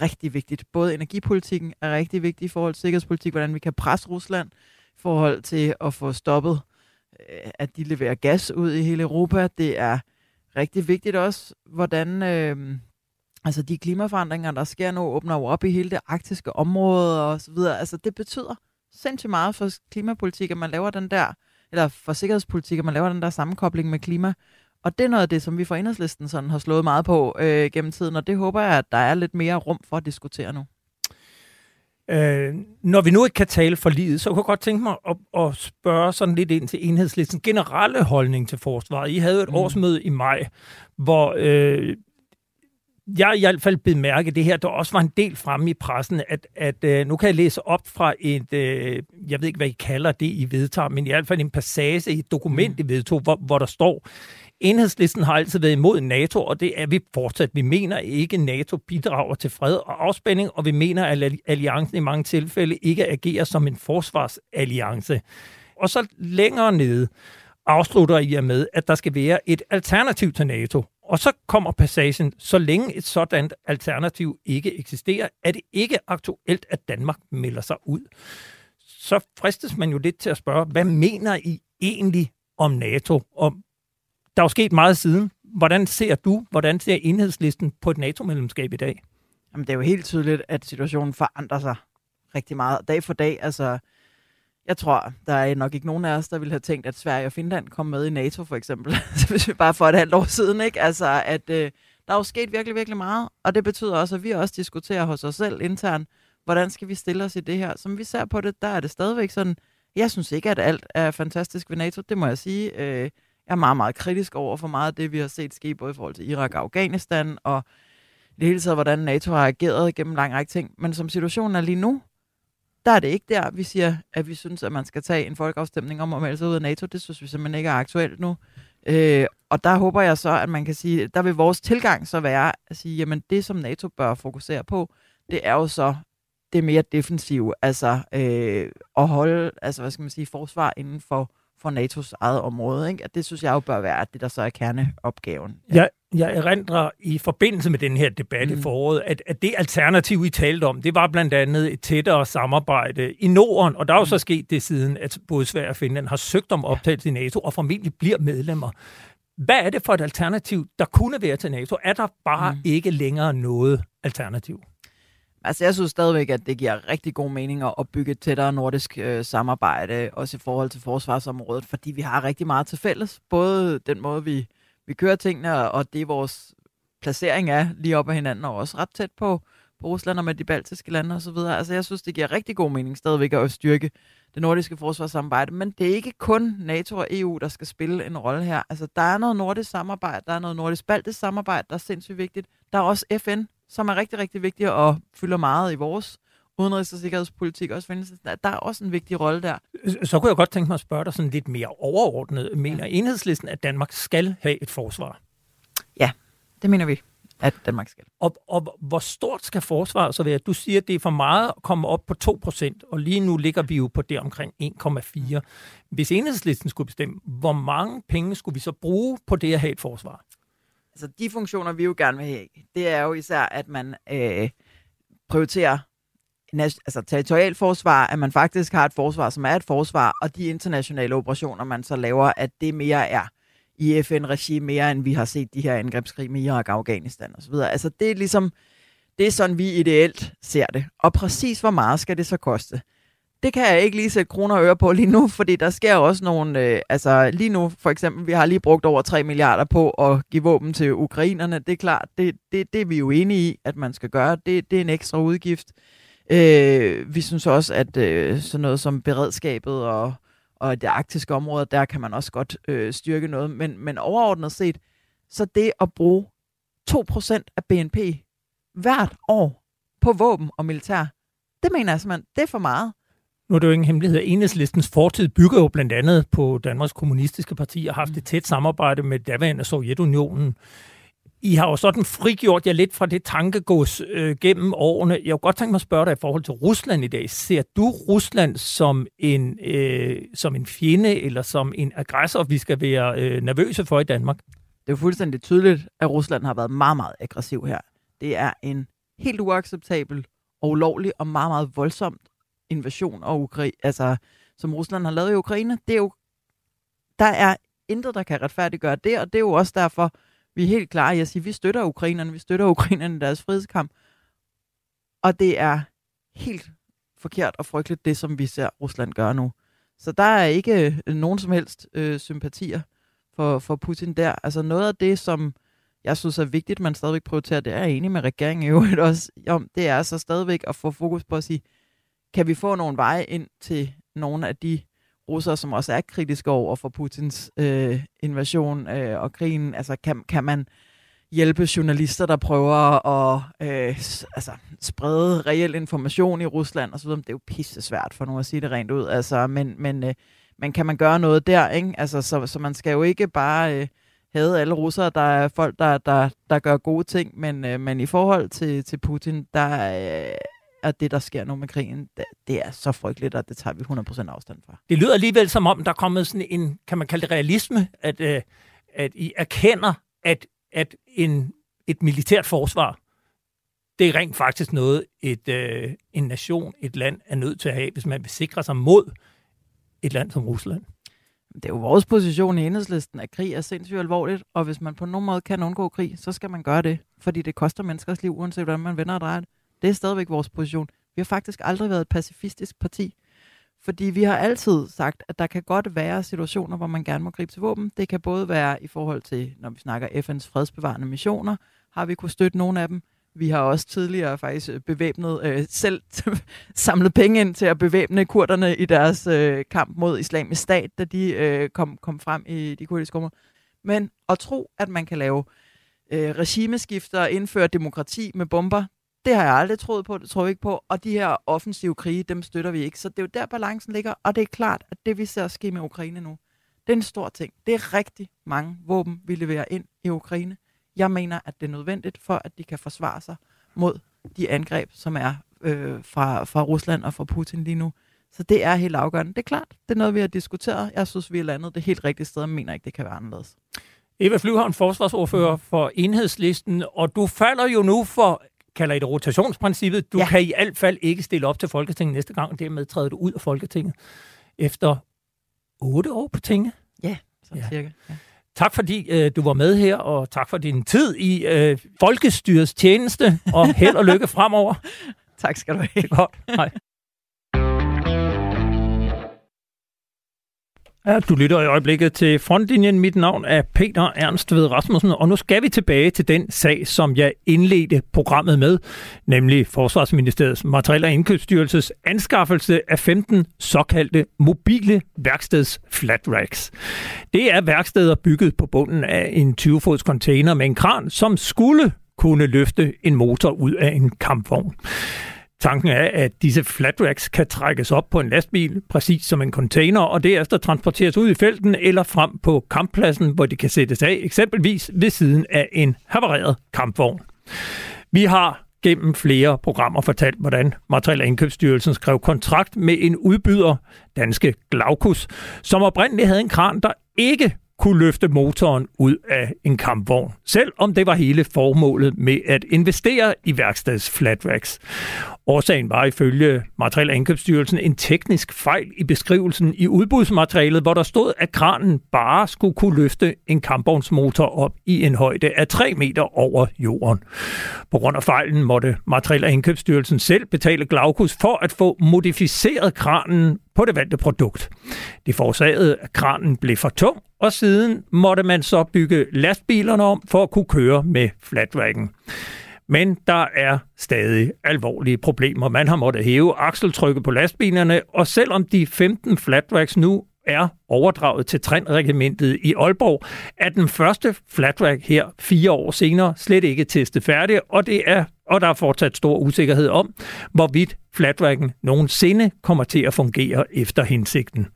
S8: rigtig vigtigt. Både energipolitikken er rigtig vigtig i forhold til sikkerhedspolitik, hvordan vi kan presse Rusland i forhold til at få stoppet, øh, at de leverer gas ud i hele Europa. Det er rigtig vigtigt også, hvordan øh, Altså de klimaforandringer, der sker nu, åbner jo op i hele det arktiske område og så videre. Altså det betyder sindssygt meget for klimapolitik, at man laver den der, eller for sikkerhedspolitik, at man laver den der sammenkobling med klima. Og det er noget af det, som vi fra Enhedslisten sådan har slået meget på øh, gennem tiden, og det håber jeg, at der er lidt mere rum for at diskutere nu.
S2: Øh, når vi nu ikke kan tale for livet, så kunne jeg godt tænke mig at, at spørge sådan lidt ind til enhedslistens generelle holdning til forsvaret. I havde et mm. årsmøde i maj, hvor øh, jeg i hvert fald bemærket det her, der også var en del fremme i pressen, at, at øh, nu kan jeg læse op fra et, øh, jeg ved ikke, hvad I kalder det, I vedtager, men i hvert fald en passage i et dokument, mm. I vedtog, hvor, hvor der står, Enhedslisten har altid været imod NATO, og det er vi fortsat. Vi mener ikke, at NATO bidrager til fred og afspænding, og vi mener, at alliancen i mange tilfælde ikke agerer som en forsvarsalliance. Og så længere nede afslutter I med, at der skal være et alternativ til NATO. Og så kommer passagen, så længe et sådan alternativ ikke eksisterer, er det ikke aktuelt, at Danmark melder sig ud. Så fristes man jo lidt til at spørge, hvad mener I egentlig om NATO? Og der er jo sket meget siden. Hvordan ser du, hvordan ser enhedslisten på et NATO-medlemskab i dag?
S8: Jamen, det er jo helt tydeligt, at situationen forandrer sig rigtig meget dag for dag. Altså, jeg tror, der er nok ikke nogen af os, der ville have tænkt, at Sverige og Finland kom med i NATO, for eksempel. Hvis vi bare for et halvt år siden, ikke? Altså, at øh, der er jo sket virkelig, virkelig meget. Og det betyder også, at vi også diskuterer hos os selv internt, hvordan skal vi stille os i det her. Som vi ser på det, der er det stadigvæk sådan, jeg synes ikke, at alt er fantastisk ved NATO, det må jeg sige. Øh, jeg er meget, meget kritisk over for meget af det, vi har set ske, både i forhold til Irak og Afghanistan, og i det hele taget, hvordan NATO har ageret gennem lang række ting. Men som situationen er lige nu, der er det ikke der, vi siger, at vi synes, at man skal tage en folkeafstemning om at melde sig ud af NATO. Det synes vi simpelthen ikke er aktuelt nu. Øh, og der håber jeg så, at man kan sige, der vil vores tilgang så være at sige, jamen det, som NATO bør fokusere på, det er jo så det mere defensive, altså øh, at holde, altså hvad skal man sige, forsvar inden for, for NATO's eget område. Ikke? Og det synes jeg jo bør være det, der så er kerneopgaven.
S2: Ja. Jeg, jeg erindrer i forbindelse med den her debat mm. i foråret, at, at det alternativ, I talte om, det var blandt andet et tættere samarbejde i Norden, og der er jo mm. så sket det siden, at både Sverige og Finland har søgt om optagelse i NATO, og formentlig bliver medlemmer. Hvad er det for et alternativ, der kunne være til NATO? Er der bare mm. ikke længere noget alternativ?
S8: Altså, jeg synes stadigvæk, at det giver rigtig god mening at bygge et tættere nordisk øh, samarbejde, også i forhold til forsvarsområdet, fordi vi har rigtig meget til fælles. Både den måde, vi, vi kører tingene, og det vores placering er lige op ad hinanden, og også ret tæt på, på Rusland og med de baltiske lande osv. Altså, jeg synes, det giver rigtig god mening stadigvæk at styrke det nordiske forsvarssamarbejde, men det er ikke kun NATO og EU, der skal spille en rolle her. Altså, der er noget nordisk samarbejde, der er noget nordisk-baltisk samarbejde, der er sindssygt vigtigt. Der er også FN, som er rigtig, rigtig vigtig og fylder meget i vores udenrigs- og sikkerhedspolitik også findes. Der er også en vigtig rolle der.
S2: Så kunne jeg godt tænke mig at spørge dig sådan lidt mere overordnet. Mener ja. enhedslisten, at Danmark skal have et forsvar?
S8: Ja, det mener vi at Danmark skal.
S2: Og, og hvor stort skal forsvaret så være? Du siger, at det er for meget at komme op på 2%, og lige nu ligger vi jo på det omkring 1,4. Hvis enhedslisten skulle bestemme, hvor mange penge skulle vi så bruge på det at have et forsvar?
S8: Altså de funktioner, vi jo gerne vil have, det er jo især, at man øh, prioriterer altså territorialforsvar, at man faktisk har et forsvar, som er et forsvar, og de internationale operationer, man så laver, at det mere er i FN-regi, mere end vi har set de her angrebskrig med Irak, Afghanistan osv. Altså det er ligesom, det er sådan, vi ideelt ser det. Og præcis hvor meget skal det så koste? Det kan jeg ikke lige sætte kroner og øre på lige nu, fordi der sker også nogle, øh, altså lige nu for eksempel, vi har lige brugt over 3 milliarder på at give våben til ukrainerne. Det er klart, det, det, det er vi jo enige i, at man skal gøre. Det, det er en ekstra udgift. Øh, vi synes også, at øh, sådan noget som beredskabet og, og det arktiske område, der kan man også godt øh, styrke noget. Men, men overordnet set, så det at bruge 2% af BNP hvert år på våben og militær, det mener jeg simpelthen, det er for meget.
S2: Nu er det jo ingen hemmelighed, enhedslistens fortid bygger jo blandt andet på Danmarks Kommunistiske Parti og har haft et tæt samarbejde med daværende Sovjetunionen. I har jo sådan frigjort jer lidt fra det tankegås øh, gennem årene. Jeg kunne godt tænke mig at spørge dig i forhold til Rusland i dag. Ser du Rusland som en, øh, som en fjende eller som en aggressor, vi skal være øh, nervøse for i Danmark?
S8: Det er jo fuldstændig tydeligt, at Rusland har været meget, meget aggressiv her. Det er en helt uacceptabel og ulovlig og meget, meget voldsomt invasion og Ukra- altså, som Rusland har lavet i Ukraine. Det er jo, der er intet, der kan retfærdiggøre det, og det er jo også derfor, vi er helt klare i at sige, at vi støtter ukrainerne, vi støtter ukrainerne i deres frihedskamp. Og det er helt forkert og frygteligt, det som vi ser Rusland gøre nu. Så der er ikke øh, nogen som helst øh, sympatier for, for Putin der. Altså noget af det, som jeg synes er vigtigt, man stadigvæk prioriterer, det er jeg enig med regeringen i øvrigt også om, det er så stadigvæk at få fokus på at sige, kan vi få nogle veje ind til nogle af de russere, som også er kritiske over for Putins øh, invasion øh, og krigen? Altså, kan, kan man hjælpe journalister, der prøver at øh, altså, sprede reel information i Rusland osv.? Det er jo pisse svært for nogen at sige det rent ud. Altså, men, men, øh, men kan man gøre noget der? Ikke? Altså, så, så man skal jo ikke bare... Øh, havde alle russere, der er folk, der, der, der gør gode ting, men, øh, men i forhold til, til Putin, der øh, at det, der sker nu med krigen, det, det er så frygteligt, og det tager vi 100% afstand fra.
S2: Det lyder alligevel som om, der er kommet sådan en, kan man kalde det realisme, at, øh, at I erkender, at, at en, et militært forsvar, det er rent faktisk noget, et, øh, en nation, et land er nødt til at have, hvis man vil sikre sig mod et land som Rusland.
S8: Det er jo vores position i enhedslisten, at krig er sindssygt alvorligt, og hvis man på nogen måde kan undgå krig, så skal man gøre det, fordi det koster menneskers liv, uanset hvordan man vender og drejer det. Det er stadigvæk vores position. Vi har faktisk aldrig været et pacifistisk parti. Fordi vi har altid sagt, at der kan godt være situationer, hvor man gerne må gribe til våben. Det kan både være i forhold til, når vi snakker FN's fredsbevarende missioner, har vi kunne støtte nogle af dem. Vi har også tidligere faktisk øh, bevæbnet, øh, selv samlet penge ind til at bevæbne kurderne i deres øh, kamp mod islamisk stat, da de øh, kom, kom frem i de kurdiske områder. Men at tro, at man kan lave øh, regimeskifter og indføre demokrati med bomber, det har jeg aldrig troet på, det tror vi ikke på. Og de her offensive krige, dem støtter vi ikke. Så det er jo der, balancen ligger. Og det er klart, at det vi ser ske med Ukraine nu, det er en stor ting. Det er rigtig mange våben, vi leverer ind i Ukraine. Jeg mener, at det er nødvendigt for, at de kan forsvare sig mod de angreb, som er øh, fra, fra Rusland og fra Putin lige nu. Så det er helt afgørende. Det er klart, det er noget, vi har diskuteret. Jeg synes, vi er landet det helt rigtige sted, og mener ikke, det kan være anderledes.
S2: Eva Flyvholm, forsvarsordfører for enhedslisten, og du falder jo nu for kalder I det rotationsprincippet. Du ja. kan i alt fald ikke stille op til Folketinget næste gang, og dermed træder du ud af Folketinget efter otte år på tinge.
S8: Ja, så ja. cirka. Ja.
S2: Tak fordi øh, du var med her, og tak for din tid i øh, folkestyrets tjeneste, og held og lykke fremover.
S8: tak skal du have.
S2: Godt. Hej. Ja, du lytter i øjeblikket til Frontlinjen. Mit navn er Peter Ernst ved Rasmussen, og nu skal vi tilbage til den sag, som jeg indledte programmet med, nemlig Forsvarsministeriets Materiel- og Indkøbsstyrelses anskaffelse af 15 såkaldte mobile værksteds flat racks. Det er værksteder bygget på bunden af en 20-fods container med en kran, som skulle kunne løfte en motor ud af en kampvogn. Tanken er, at disse flatracks kan trækkes op på en lastbil, præcis som en container, og derefter transporteres ud i felten eller frem på kamppladsen, hvor de kan sættes af, eksempelvis ved siden af en havareret kampvogn. Vi har gennem flere programmer fortalt, hvordan Materiel- og Indkøbsstyrelsen skrev kontrakt med en udbyder, danske Glaucus, som oprindeligt havde en kran, der ikke kunne løfte motoren ud af en kampvogn, selvom det var hele formålet med at investere i værkstads flatracks. Årsagen var ifølge Materiel- Angrebsstyrelsen en teknisk fejl i beskrivelsen i udbudsmaterialet, hvor der stod, at kranen bare skulle kunne løfte en kampvognsmotor op i en højde af 3 meter over jorden. På grund af fejlen måtte Materiel- Angrebsstyrelsen selv betale Glaukus for at få modificeret kranen på det valgte produkt. Det forårsagede, at kranen blev for tung, og siden måtte man så bygge lastbilerne om for at kunne køre med flatracken. Men der er stadig alvorlige problemer. Man har måttet hæve akseltrykket på lastbilerne, og selvom de 15 flatracks nu er overdraget til Trænregimentet i Aalborg, er den første flatrack her fire år senere slet ikke testet færdig, og, det er, og der er fortsat stor usikkerhed om, hvorvidt flatracken nogensinde kommer til at fungere efter hensigten.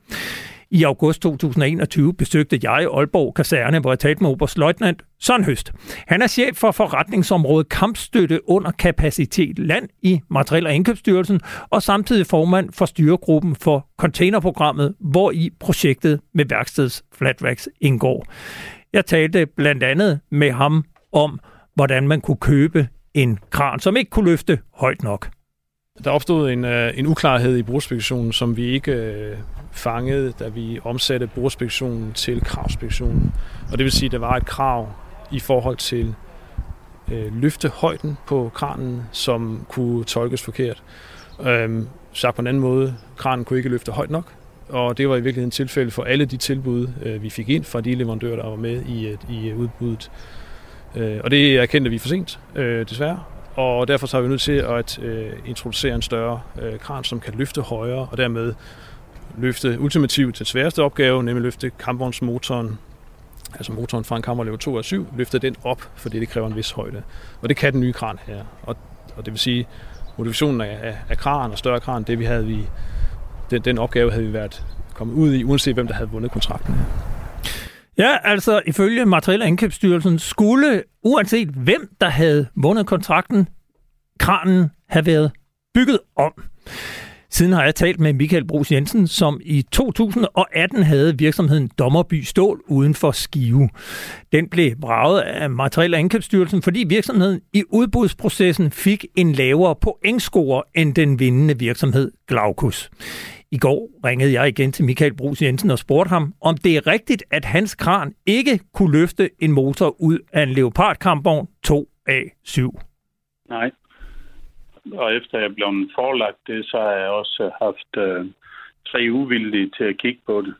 S2: I august 2021 besøgte jeg Aalborg Kaserne, hvor jeg talte med Oberstløjtnant Søren Høst. Han er chef for forretningsområdet Kampstøtte under Kapacitet Land i Materiel- og Indkøbsstyrelsen, og samtidig formand for styregruppen for containerprogrammet, hvor i projektet med værksteds Flatracks indgår. Jeg talte blandt andet med ham om, hvordan man kunne købe en kran, som ikke kunne løfte højt nok.
S3: Der opstod en, øh, en uklarhed i brugerspektionen, som vi ikke øh, fangede, da vi omsatte brugerspektionen til kravspektionen. Og det vil sige, at der var et krav i forhold til øh, løftehøjden på kranen, som kunne tolkes forkert. Øhm, sagt på en anden måde, kranen kunne ikke løfte højt nok, og det var i virkeligheden tilfælde for alle de tilbud, øh, vi fik ind fra de leverandører, der var med i, øh, i øh, udbuddet. Øh, og det erkendte vi for sent, øh, desværre, og derfor så er vi nødt til at øh, introducere en større øh, kran, som kan løfte højere, og dermed løfte ultimativt til sværeste opgave, nemlig løfte kampvognsmotoren, altså motoren fra en Kammerlev 2 af 7, løfte den op, fordi det kræver en vis højde. Og det kan den nye kran her. Og, og det vil sige, motivationen af, af, af kran og større kran, det vi havde vi, den, den opgave havde vi været kommet ud i, uanset hvem der havde vundet kontrakten.
S2: Ja, altså ifølge Materiel- og Indkøbsstyrelsen skulle, uanset hvem der havde vundet kontrakten, kranen have været bygget om. Siden har jeg talt med Michael Brugs Jensen, som i 2018 havde virksomheden Dommerby Stål uden for Skive. Den blev braget af Materiel- og Indkøbsstyrelsen, fordi virksomheden i udbudsprocessen fik en lavere pointscore end den vindende virksomhed Glaukus. I går ringede jeg igen til Michael Brugs Jensen og spurgte ham, om det er rigtigt, at hans kran ikke kunne løfte en motor ud af en Leopard kampvogn 2A7.
S1: Nej. Og efter jeg blev forelagt det, så har jeg også haft øh, tre uvildige til at kigge på det.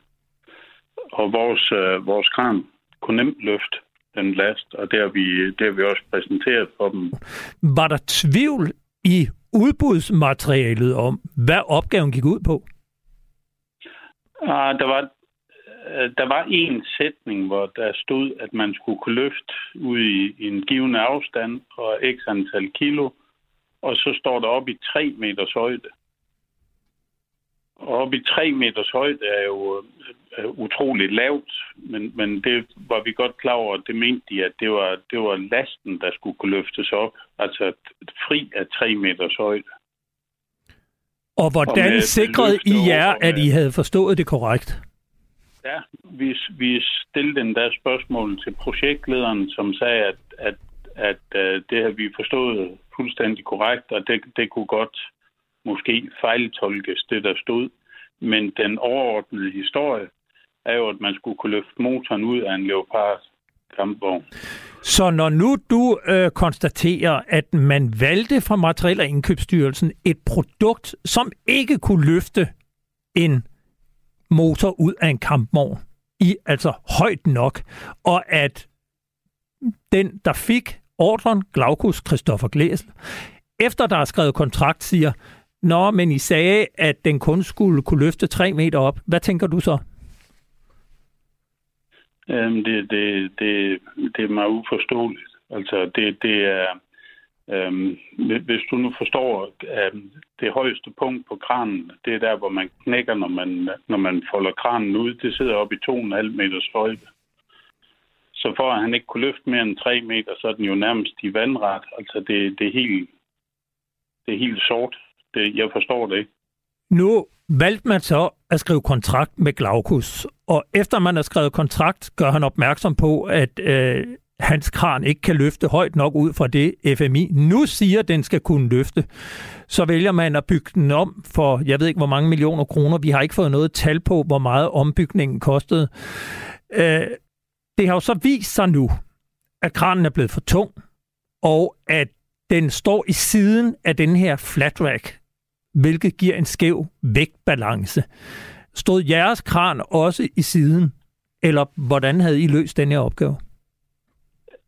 S1: Og vores, øh, vores kran kunne nemt løfte den last, og det har, vi, det har vi også præsenteret for dem.
S2: Var der tvivl i udbudsmaterialet om, hvad opgaven gik ud på?
S1: Ah, der var der var en sætning, hvor der stod, at man skulle kunne løfte ud i, i en given afstand og x antal kilo, og så står der op i 3 meters højde. op i 3 meters højde er jo øh, utroligt lavt, men, men det var vi godt klar over, det mente de, at det var, det var lasten, der skulle kunne løftes op, altså fri af 3 meters højde.
S2: Og hvordan og sikrede I jer, at I havde forstået det korrekt?
S1: Ja, vi, vi stillede den der spørgsmål til projektlederen, som sagde, at, at, at, at det har vi forstået fuldstændig korrekt, og det, det kunne godt måske fejltolkes, det der stod. Men den overordnede historie er jo, at man skulle kunne løfte motoren ud af en Leopard kampvogn.
S2: Så når nu du øh, konstaterer, at man valgte fra Materiel- og Indkøbsstyrelsen et produkt, som ikke kunne løfte en motor ud af en kampvogn, i altså højt nok, og at den, der fik ordren, Glaukus Christoffer Glæsel, efter der er skrevet kontrakt, siger, Nå, men I sagde, at den kun skulle kunne løfte 3 meter op. Hvad tænker du så?
S1: Øhm, det, det, det, det er meget uforståeligt. Altså, det, det er... Øhm, hvis du nu forstår, at det højeste punkt på kranen, det er der, hvor man knækker, når man, når man folder kranen ud. Det sidder oppe i 2,5 meters højde. Så for at han ikke kunne løfte mere end 3 meter, så er den jo nærmest i vandret. Altså, det, det, er, helt, det er helt sort. Det, jeg forstår det ikke.
S2: Nu valgte man så at skrive kontrakt med Glaukus, og efter man har skrevet kontrakt, gør han opmærksom på, at øh, hans kran ikke kan løfte højt nok ud fra det FMI nu siger, at den skal kunne løfte. Så vælger man at bygge den om for, jeg ved ikke hvor mange millioner kroner. Vi har ikke fået noget tal på, hvor meget ombygningen kostede. Øh, det har jo så vist sig nu, at kranen er blevet for tung, og at den står i siden af den her flat rack, hvilket giver en skæv vægtbalance. Stod jeres kran også i siden, eller hvordan havde I løst den her opgave?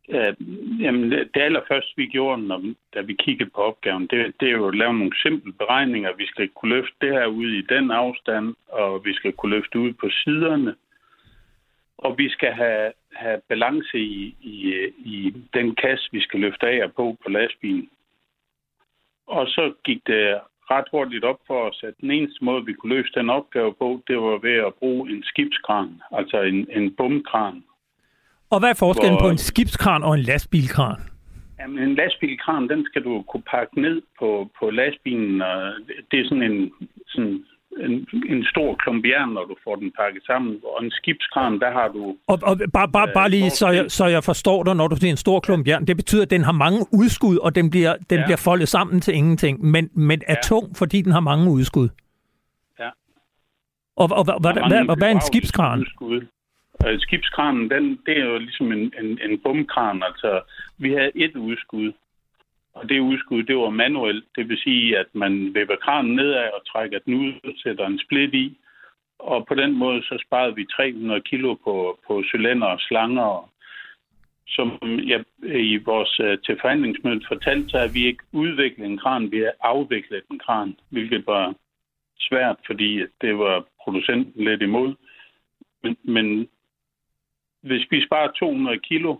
S1: Øh, jamen, det allerførste, vi gjorde, når, da vi kiggede på opgaven, det, det er jo at lave nogle simple beregninger. Vi skal kunne løfte det her ud i den afstand, og vi skal kunne løfte ud på siderne. Og vi skal have, have balance i, i, i den kasse, vi skal løfte af og på på lastbilen. Og så gik det ret hurtigt op for os, at den eneste måde, vi kunne løse den opgave på, det var ved at bruge en skibskran, altså en, en bumkran.
S2: Og hvad er forskellen hvor, på en skibskran og en lastbilkran?
S1: Jamen, en lastbilkran, den skal du kunne pakke ned på, på lastbilen, og det er sådan en, sådan en, en stor klump jern, når du får den pakket sammen. Og en skibskran, der har du...
S2: Og, og bare, bare, bare lige, så jeg, så jeg forstår dig, når du siger en stor klump jern. Det betyder, at den har mange udskud, og den bliver, den ja. bliver foldet sammen til ingenting, men, men er ja. tung, fordi den har mange udskud.
S1: Ja.
S2: Og, og, og, og hvad, hvad, hvad er en skibskran? Udskud.
S1: Skibskranen, den, det er jo ligesom en, en, en bumkran. Altså, vi havde et udskud, og det udskud, det var manuelt. Det vil sige, at man vipper kranen nedad og trækker den ud og sætter en split i. Og på den måde så sparede vi 300 kilo på, på cylinder og slanger. Som jeg i vores øh, til forhandlingsmøde fortalte så at vi ikke udviklede en kran, vi har afviklet en kran, hvilket var svært, fordi det var producenten lidt imod. Men, men hvis vi sparer 200 kilo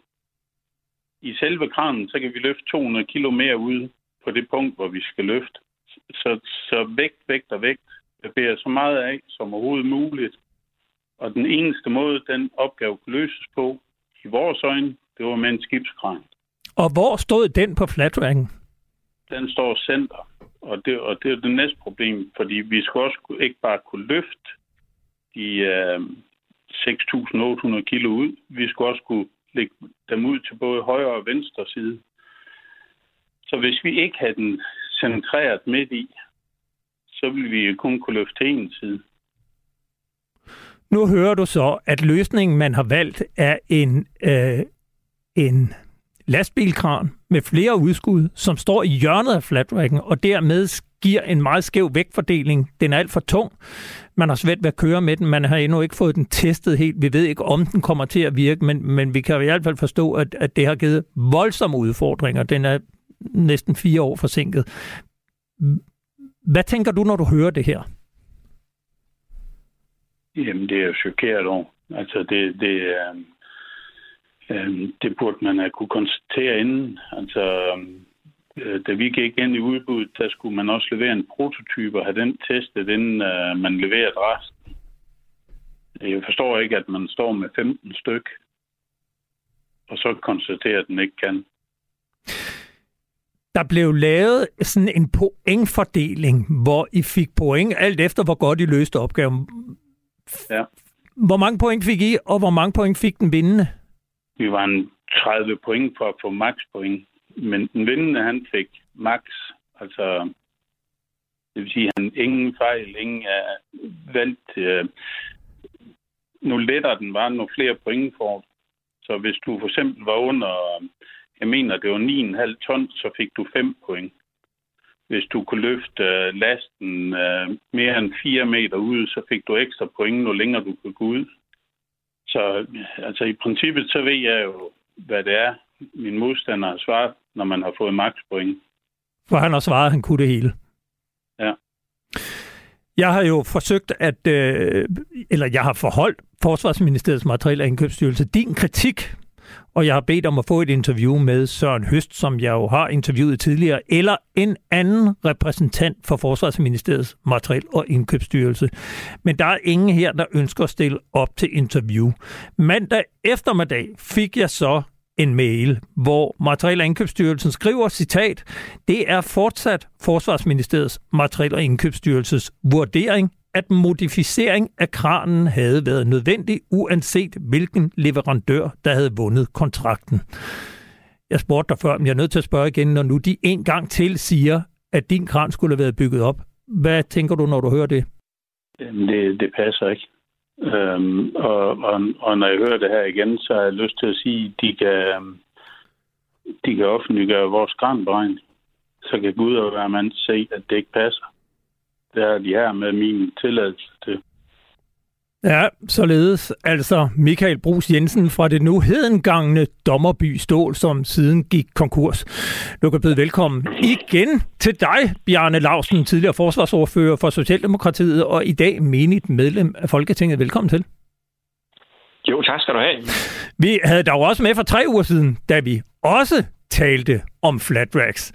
S1: i selve kranen, så kan vi løfte 200 kilo mere ud på det punkt, hvor vi skal løfte. Så, så vægt, vægt og vægt beder så meget af som overhovedet muligt. Og den eneste måde, den opgave kunne løses på, i vores øjne, det var med en skibskran.
S2: Og hvor stod den på flatracken?
S1: Den står center. Og det, og det er det næste problem, fordi vi skal også ikke bare kunne løfte de øh, 6.800 kilo ud. Vi skal også kunne lægge dem ud til både højre og venstre side. Så hvis vi ikke havde den centreret midt i, så ville vi kun kunne løfte en side.
S2: Nu hører du så, at løsningen, man har valgt, er en, øh, en lastbilkran med flere udskud, som står i hjørnet af flatracken, og dermed giver en meget skæv vægtfordeling. Den er alt for tung. Man har svært ved at køre med den. Man har endnu ikke fået den testet helt. Vi ved ikke, om den kommer til at virke, men, men vi kan i hvert fald forstå, at, at det har givet voldsomme udfordringer. Den er næsten fire år forsinket. Hvad tænker du, når du hører det her?
S1: Jamen, det er jo chokeret over. Altså, det, det, er, øh, det burde man have kunne konstatere inden. Altså, øh, da vi gik ind i udbuddet, der skulle man også levere en prototype og have den testet, inden øh, man leverede resten. Jeg forstår ikke, at man står med 15 styk, og så konstaterer, at den ikke kan.
S2: Der blev lavet sådan en pointfordeling, hvor I fik point alt efter, hvor godt I løste opgaven.
S1: Ja.
S2: Hvor mange point fik I, og hvor mange point fik den vindende?
S1: Vi var en 30 point for at få max point. Men den vindende, han fik max. Altså, det vil sige, at han ingen fejl, ingen øh, er valgt. Øh, nu lettere den var, nu flere point får Så hvis du for eksempel var under, jeg mener, det var 9,5 ton, så fik du 5 point. Hvis du kunne løfte øh, lasten øh, mere end 4 meter ud, så fik du ekstra point, nu længere du kunne gå ud. Så altså, i princippet, så ved jeg jo, hvad det er, min modstander har svaret, når man har fået max point.
S2: For han har svaret, at han kunne det hele.
S1: Ja.
S2: Jeg har jo forsøgt at, øh, eller jeg har forholdt Forsvarsministeriets materiel og indkøbsstyrelse din kritik, og jeg har bedt om at få et interview med Søren Høst, som jeg jo har interviewet tidligere, eller en anden repræsentant for Forsvarsministeriets materiel og indkøbsstyrelse. Men der er ingen her, der ønsker at stille op til interview. Mandag eftermiddag fik jeg så en mail, hvor Materiel- og Indkøbsstyrelsen skriver, citat, det er fortsat Forsvarsministeriets Materiel- og Indkøbsstyrelses vurdering, at modificering af kranen havde været nødvendig, uanset hvilken leverandør, der havde vundet kontrakten. Jeg spurgte dig før, men jeg er nødt til at spørge igen, når nu de en gang til siger, at din kran skulle have været bygget op. Hvad tænker du, når du hører det?
S1: Det, det passer ikke. Øhm, og, og, og når jeg hører det her igen, så har jeg lyst til at sige, at de kan, de kan offentliggøre vores grænberegning. Så kan Gud og hver mand se, at det ikke passer. Det er de her med min tilladelse til.
S2: Ja, således altså Michael Brugs Jensen fra det nu hedengangne Dommerby Stål, som siden gik konkurs. Du kan byde velkommen igen til dig, Bjarne Lausen, tidligere forsvarsordfører for Socialdemokratiet og i dag menigt medlem af Folketinget. Velkommen til.
S9: Jo, tak skal du have.
S2: Vi havde dog også med for tre uger siden, da vi også talte om flat racks.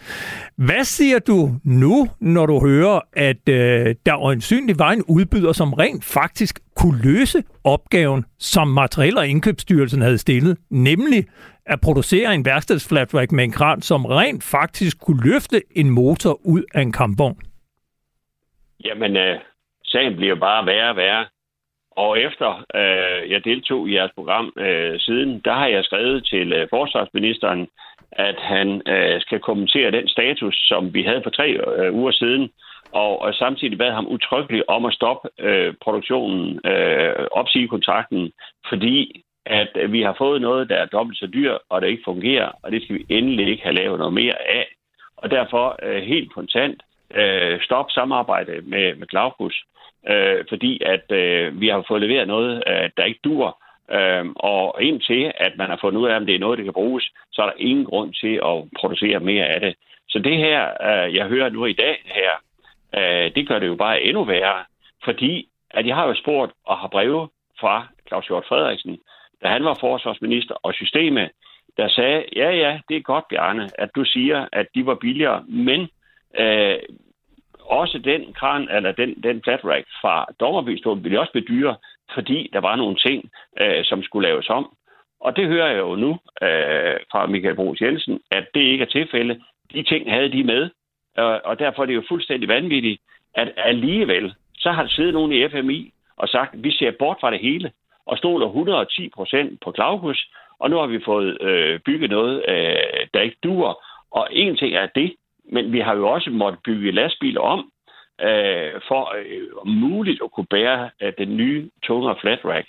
S2: Hvad siger du nu, når du hører, at øh, der øjensynligt var en udbyder, som rent faktisk kunne løse opgaven, som Materiel- og Indkøbsstyrelsen havde stillet, nemlig at producere en værkstedsflatrack med en kran, som rent faktisk kunne løfte en motor ud af en kampvogn?
S9: Jamen, øh, sagen bliver bare værre og værre. Og efter øh, jeg deltog i jeres program øh, siden, der har jeg skrevet til øh, forsvarsministeren, at han øh, skal kommentere den status, som vi havde for tre øh, uger siden, og, og samtidig bad ham utryggeligt om at stoppe øh, produktionen, øh, opsige kontrakten, fordi at øh, vi har fået noget, der er dobbelt så dyr, og det ikke fungerer, og det skal vi endelig ikke have lavet noget mere af. Og derfor øh, helt kontant øh, stop samarbejde med, med Glaucus, øh, fordi at øh, vi har fået leveret noget, øh, der ikke dur, Øhm, og indtil at man har fundet ud af, om det er noget, der kan bruges, så er der ingen grund til at producere mere af det. Så det her, øh, jeg hører nu i dag her, øh, det gør det jo bare endnu værre, fordi at jeg har jo spurgt og har breve fra Claus Hjort Frederiksen, da han var forsvarsminister og systemet, der sagde, ja, ja, det er godt, Bjarne, at du siger, at de var billigere, men øh, også den kran, eller den, den flat rack fra Dommerby ville også blive dyrere, fordi der var nogle ting, øh, som skulle laves om. Og det hører jeg jo nu øh, fra Michael Brugs Jensen, at det ikke er tilfælde. De ting havde de med, øh, og derfor er det jo fuldstændig vanvittigt, at alligevel, så har der siddet nogen i FMI og sagt, at vi ser bort fra det hele, og stoler 110 procent på Klaukus, og nu har vi fået øh, bygget noget, øh, der ikke duer. Og en ting er det, men vi har jo også måttet bygge lastbiler om, øh, for øh, muligt at kunne bære øh, den nye tungere flat rack.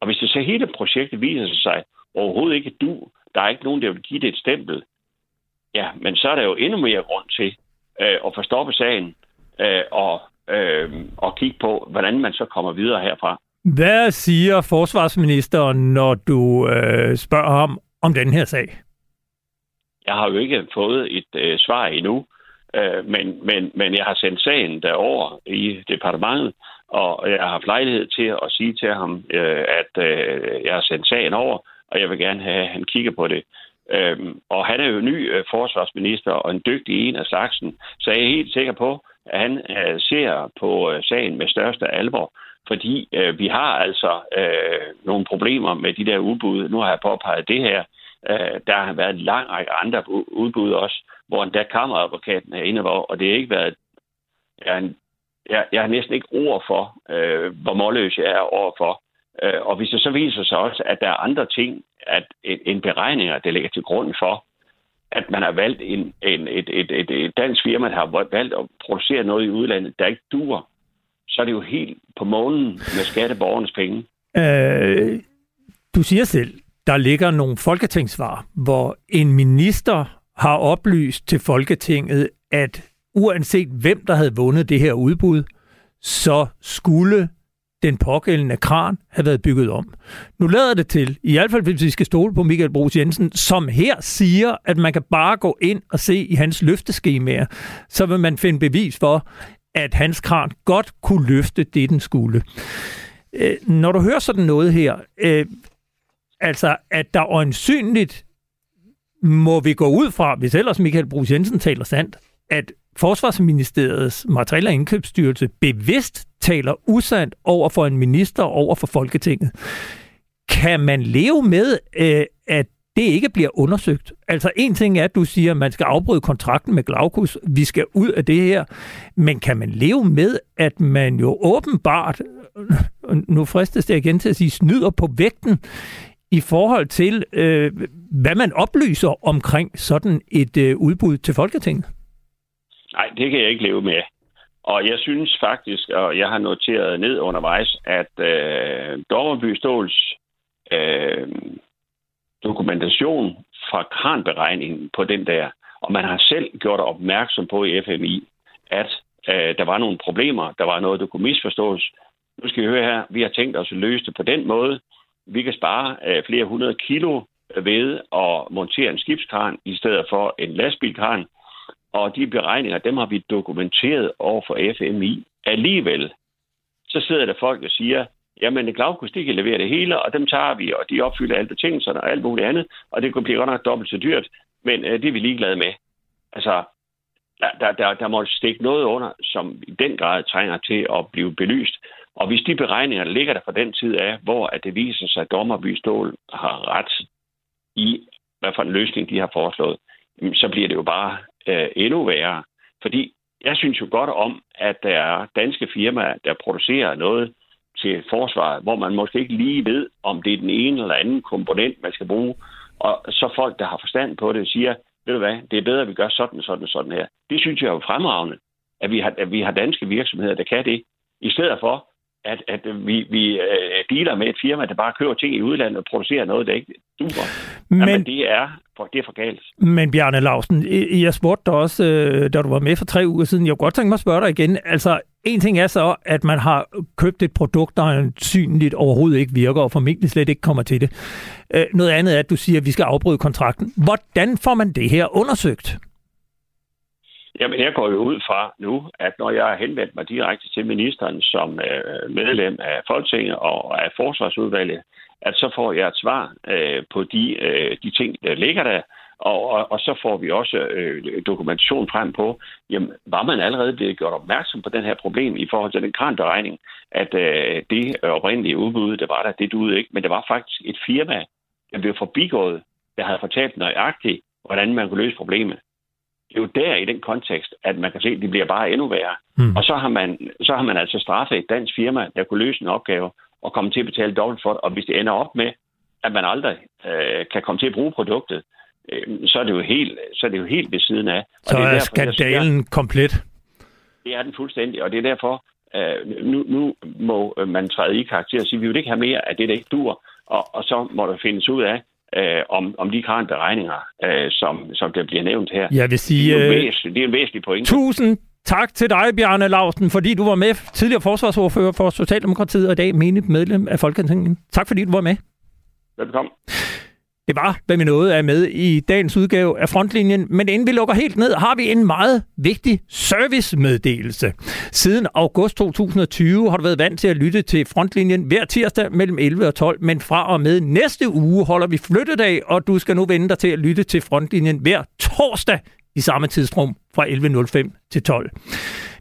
S9: Og hvis det så hele projektet viser sig overhovedet ikke du, der er ikke nogen, der vil give det et stempel, ja, men så er der jo endnu mere grund til øh, at få stoppet sagen øh, og, øh, og kigge på, hvordan man så kommer videre herfra.
S2: Hvad siger forsvarsministeren, når du øh, spørger ham om den her sag?
S9: Jeg har jo ikke fået et øh, svar endnu. Øh, men, men, men jeg har sendt sagen derover i departementet, og jeg har haft lejlighed til at sige til ham, øh, at øh, jeg har sendt sagen over, og jeg vil gerne have, at han kigger på det. Øhm, og han er jo ny øh, forsvarsminister og en dygtig en af slagsen, så jeg er helt sikker på, at han øh, ser på øh, sagen med største alvor, fordi øh, vi har altså øh, nogle problemer med de der udbud. Nu har jeg påpeget det her. Øh, der har været en lang række andre udbud også, hvor endda kammeradvokaten er inde over, og det har ikke været... Jeg, jeg, jeg har næsten ikke ord for, øh, hvor målløs jeg er overfor. Øh, og hvis det så viser sig også, at der er andre ting, at en beregninger, der ligger til grund for, at man har valgt en, en, et, et, et, et dansk firma, der har valgt at producere noget i udlandet, der ikke duer, så er det jo helt på månen med skatteborgernes penge.
S2: Øh, du siger selv, der ligger nogle folketingsvar, hvor en minister har oplyst til Folketinget, at uanset hvem der havde vundet det her udbud, så skulle den pågældende kran have været bygget om. Nu lader det til, i hvert fald hvis vi skal stole på Michael Brugs Jensen, som her siger, at man kan bare gå ind og se i hans løfteskemaer, så vil man finde bevis for, at hans kran godt kunne løfte det, den skulle. Øh, når du hører sådan noget her, øh, altså at der øjensynligt må vi gå ud fra, hvis ellers Michael Brugs Jensen taler sandt, at Forsvarsministeriets materiel- og indkøbsstyrelse bevidst taler usandt over for en minister over for Folketinget. Kan man leve med, øh, at det ikke bliver undersøgt? Altså en ting er, at du siger, at man skal afbryde kontrakten med Glaukus, vi skal ud af det her, men kan man leve med, at man jo åbenbart, nu fristes det igen til at sige, snyder på vægten i forhold til, øh, hvad man oplyser omkring sådan et øh, udbud til Folketinget?
S9: Nej, det kan jeg ikke leve med. Og jeg synes faktisk, og jeg har noteret ned undervejs, at øh, Dommerby Ståls øh, dokumentation fra kranberegningen på den der, og man har selv gjort opmærksom på i FMI, at øh, der var nogle problemer, der var noget, der kunne misforstås. Nu skal vi høre her, vi har tænkt os at løse det på den måde. Vi kan spare øh, flere hundrede kilo øh, ved at montere en skibskran i stedet for en lastbilkran, og de beregninger, dem har vi dokumenteret over for FMI. Alligevel, så sidder der folk og siger, jamen Glaukos, de kan levere det hele, og dem tager vi, og de opfylder alle betingelserne og alt muligt andet, og det kunne blive godt nok dobbelt så dyrt, men øh, det er vi ligeglade med. Altså, der, der, der, der må stikke noget under, som i den grad trænger til at blive belyst. Og hvis de beregninger ligger der fra den tid af, hvor at det viser sig, at Dommerby Stål har ret i, hvad for en løsning de har foreslået, så bliver det jo bare øh, endnu værre. Fordi jeg synes jo godt om, at der er danske firmaer, der producerer noget til forsvaret, hvor man måske ikke lige ved, om det er den ene eller anden komponent, man skal bruge. Og så folk, der har forstand på det, siger, ved du hvad, det er bedre, at vi gør sådan, sådan og sådan her. Det synes jeg er jo fremragende, at vi har, at vi har danske virksomheder, der kan det. I stedet for, at, at vi, vi uh, dealer med et firma, der bare kører ting i udlandet og producerer noget, der ikke duer. Men, Jamen, det er for, det er for galt.
S2: Men Bjarne Lausen, jeg spurgte dig også, øh, da du var med for tre uger siden, jeg kunne godt tænke mig at spørge dig igen. Altså, en ting er så, at man har købt et produkt, der synligt overhovedet ikke virker, og formentlig slet ikke kommer til det. Øh, noget andet er, at du siger, at vi skal afbryde kontrakten. Hvordan får man det her undersøgt?
S9: Jamen, jeg går jo ud fra nu, at når jeg har henvendt mig direkte til ministeren som øh, medlem af Folketinget og af Forsvarsudvalget, at så får jeg et svar øh, på de, øh, de ting, der ligger der, og, og, og så får vi også øh, dokumentation frem på, jamen, var man allerede blevet gjort opmærksom på den her problem i forhold til den kranberegning, at øh, det oprindelige udbud, der var der, det duede ikke, men det var faktisk et firma, der blev forbigået, der havde fortalt nøjagtigt, hvordan man kunne løse problemet det er jo der i den kontekst, at man kan se, at det bliver bare endnu værre. Mm. Og så har, man, så har man altså straffet et dansk firma, der kunne løse en opgave og komme til at betale dobbelt for det. Og hvis det ender op med, at man aldrig øh, kan komme til at bruge produktet, øh, så, er det jo helt, så er det jo helt ved siden af. Og
S2: så det er, er derfor, skandalen siger, komplet?
S9: Det er den fuldstændig, og det er derfor, øh, nu, nu må man træde i karakter og sige, at vi vil ikke have mere af det, der ikke dur, og, og så må der findes ud af, øh, om, om de beregninger, øh, som, som der bliver nævnt her.
S2: Jeg vil sige,
S9: det, er en væsentlig, det er en væsentlig point.
S2: Tusind tak til dig, Bjarne Lausten, fordi du var med, tidligere forsvarsordfører for Socialdemokratiet og i dag menigt medlem af Folketinget. Tak fordi du var med.
S9: Velkommen.
S2: Det var, hvad vi nåede er med i dagens udgave af Frontlinjen, men inden vi lukker helt ned, har vi en meget vigtig servicemeddelelse. Siden august 2020 har du været vant til at lytte til Frontlinjen hver tirsdag mellem 11 og 12, men fra og med næste uge holder vi flyttedag, og du skal nu vende dig til at lytte til Frontlinjen hver torsdag i samme tidsrum fra 11.05 til 12.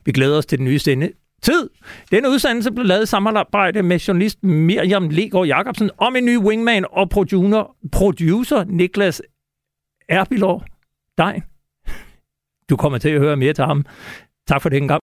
S2: Vi glæder os til den nye sende tid. Denne udsendelse blev lavet i samarbejde med journalist Miriam Legård Jacobsen om en ny wingman og producer, producer Niklas Erbilov. Dig. Du kommer til at høre mere til ham. Tak for det en gang.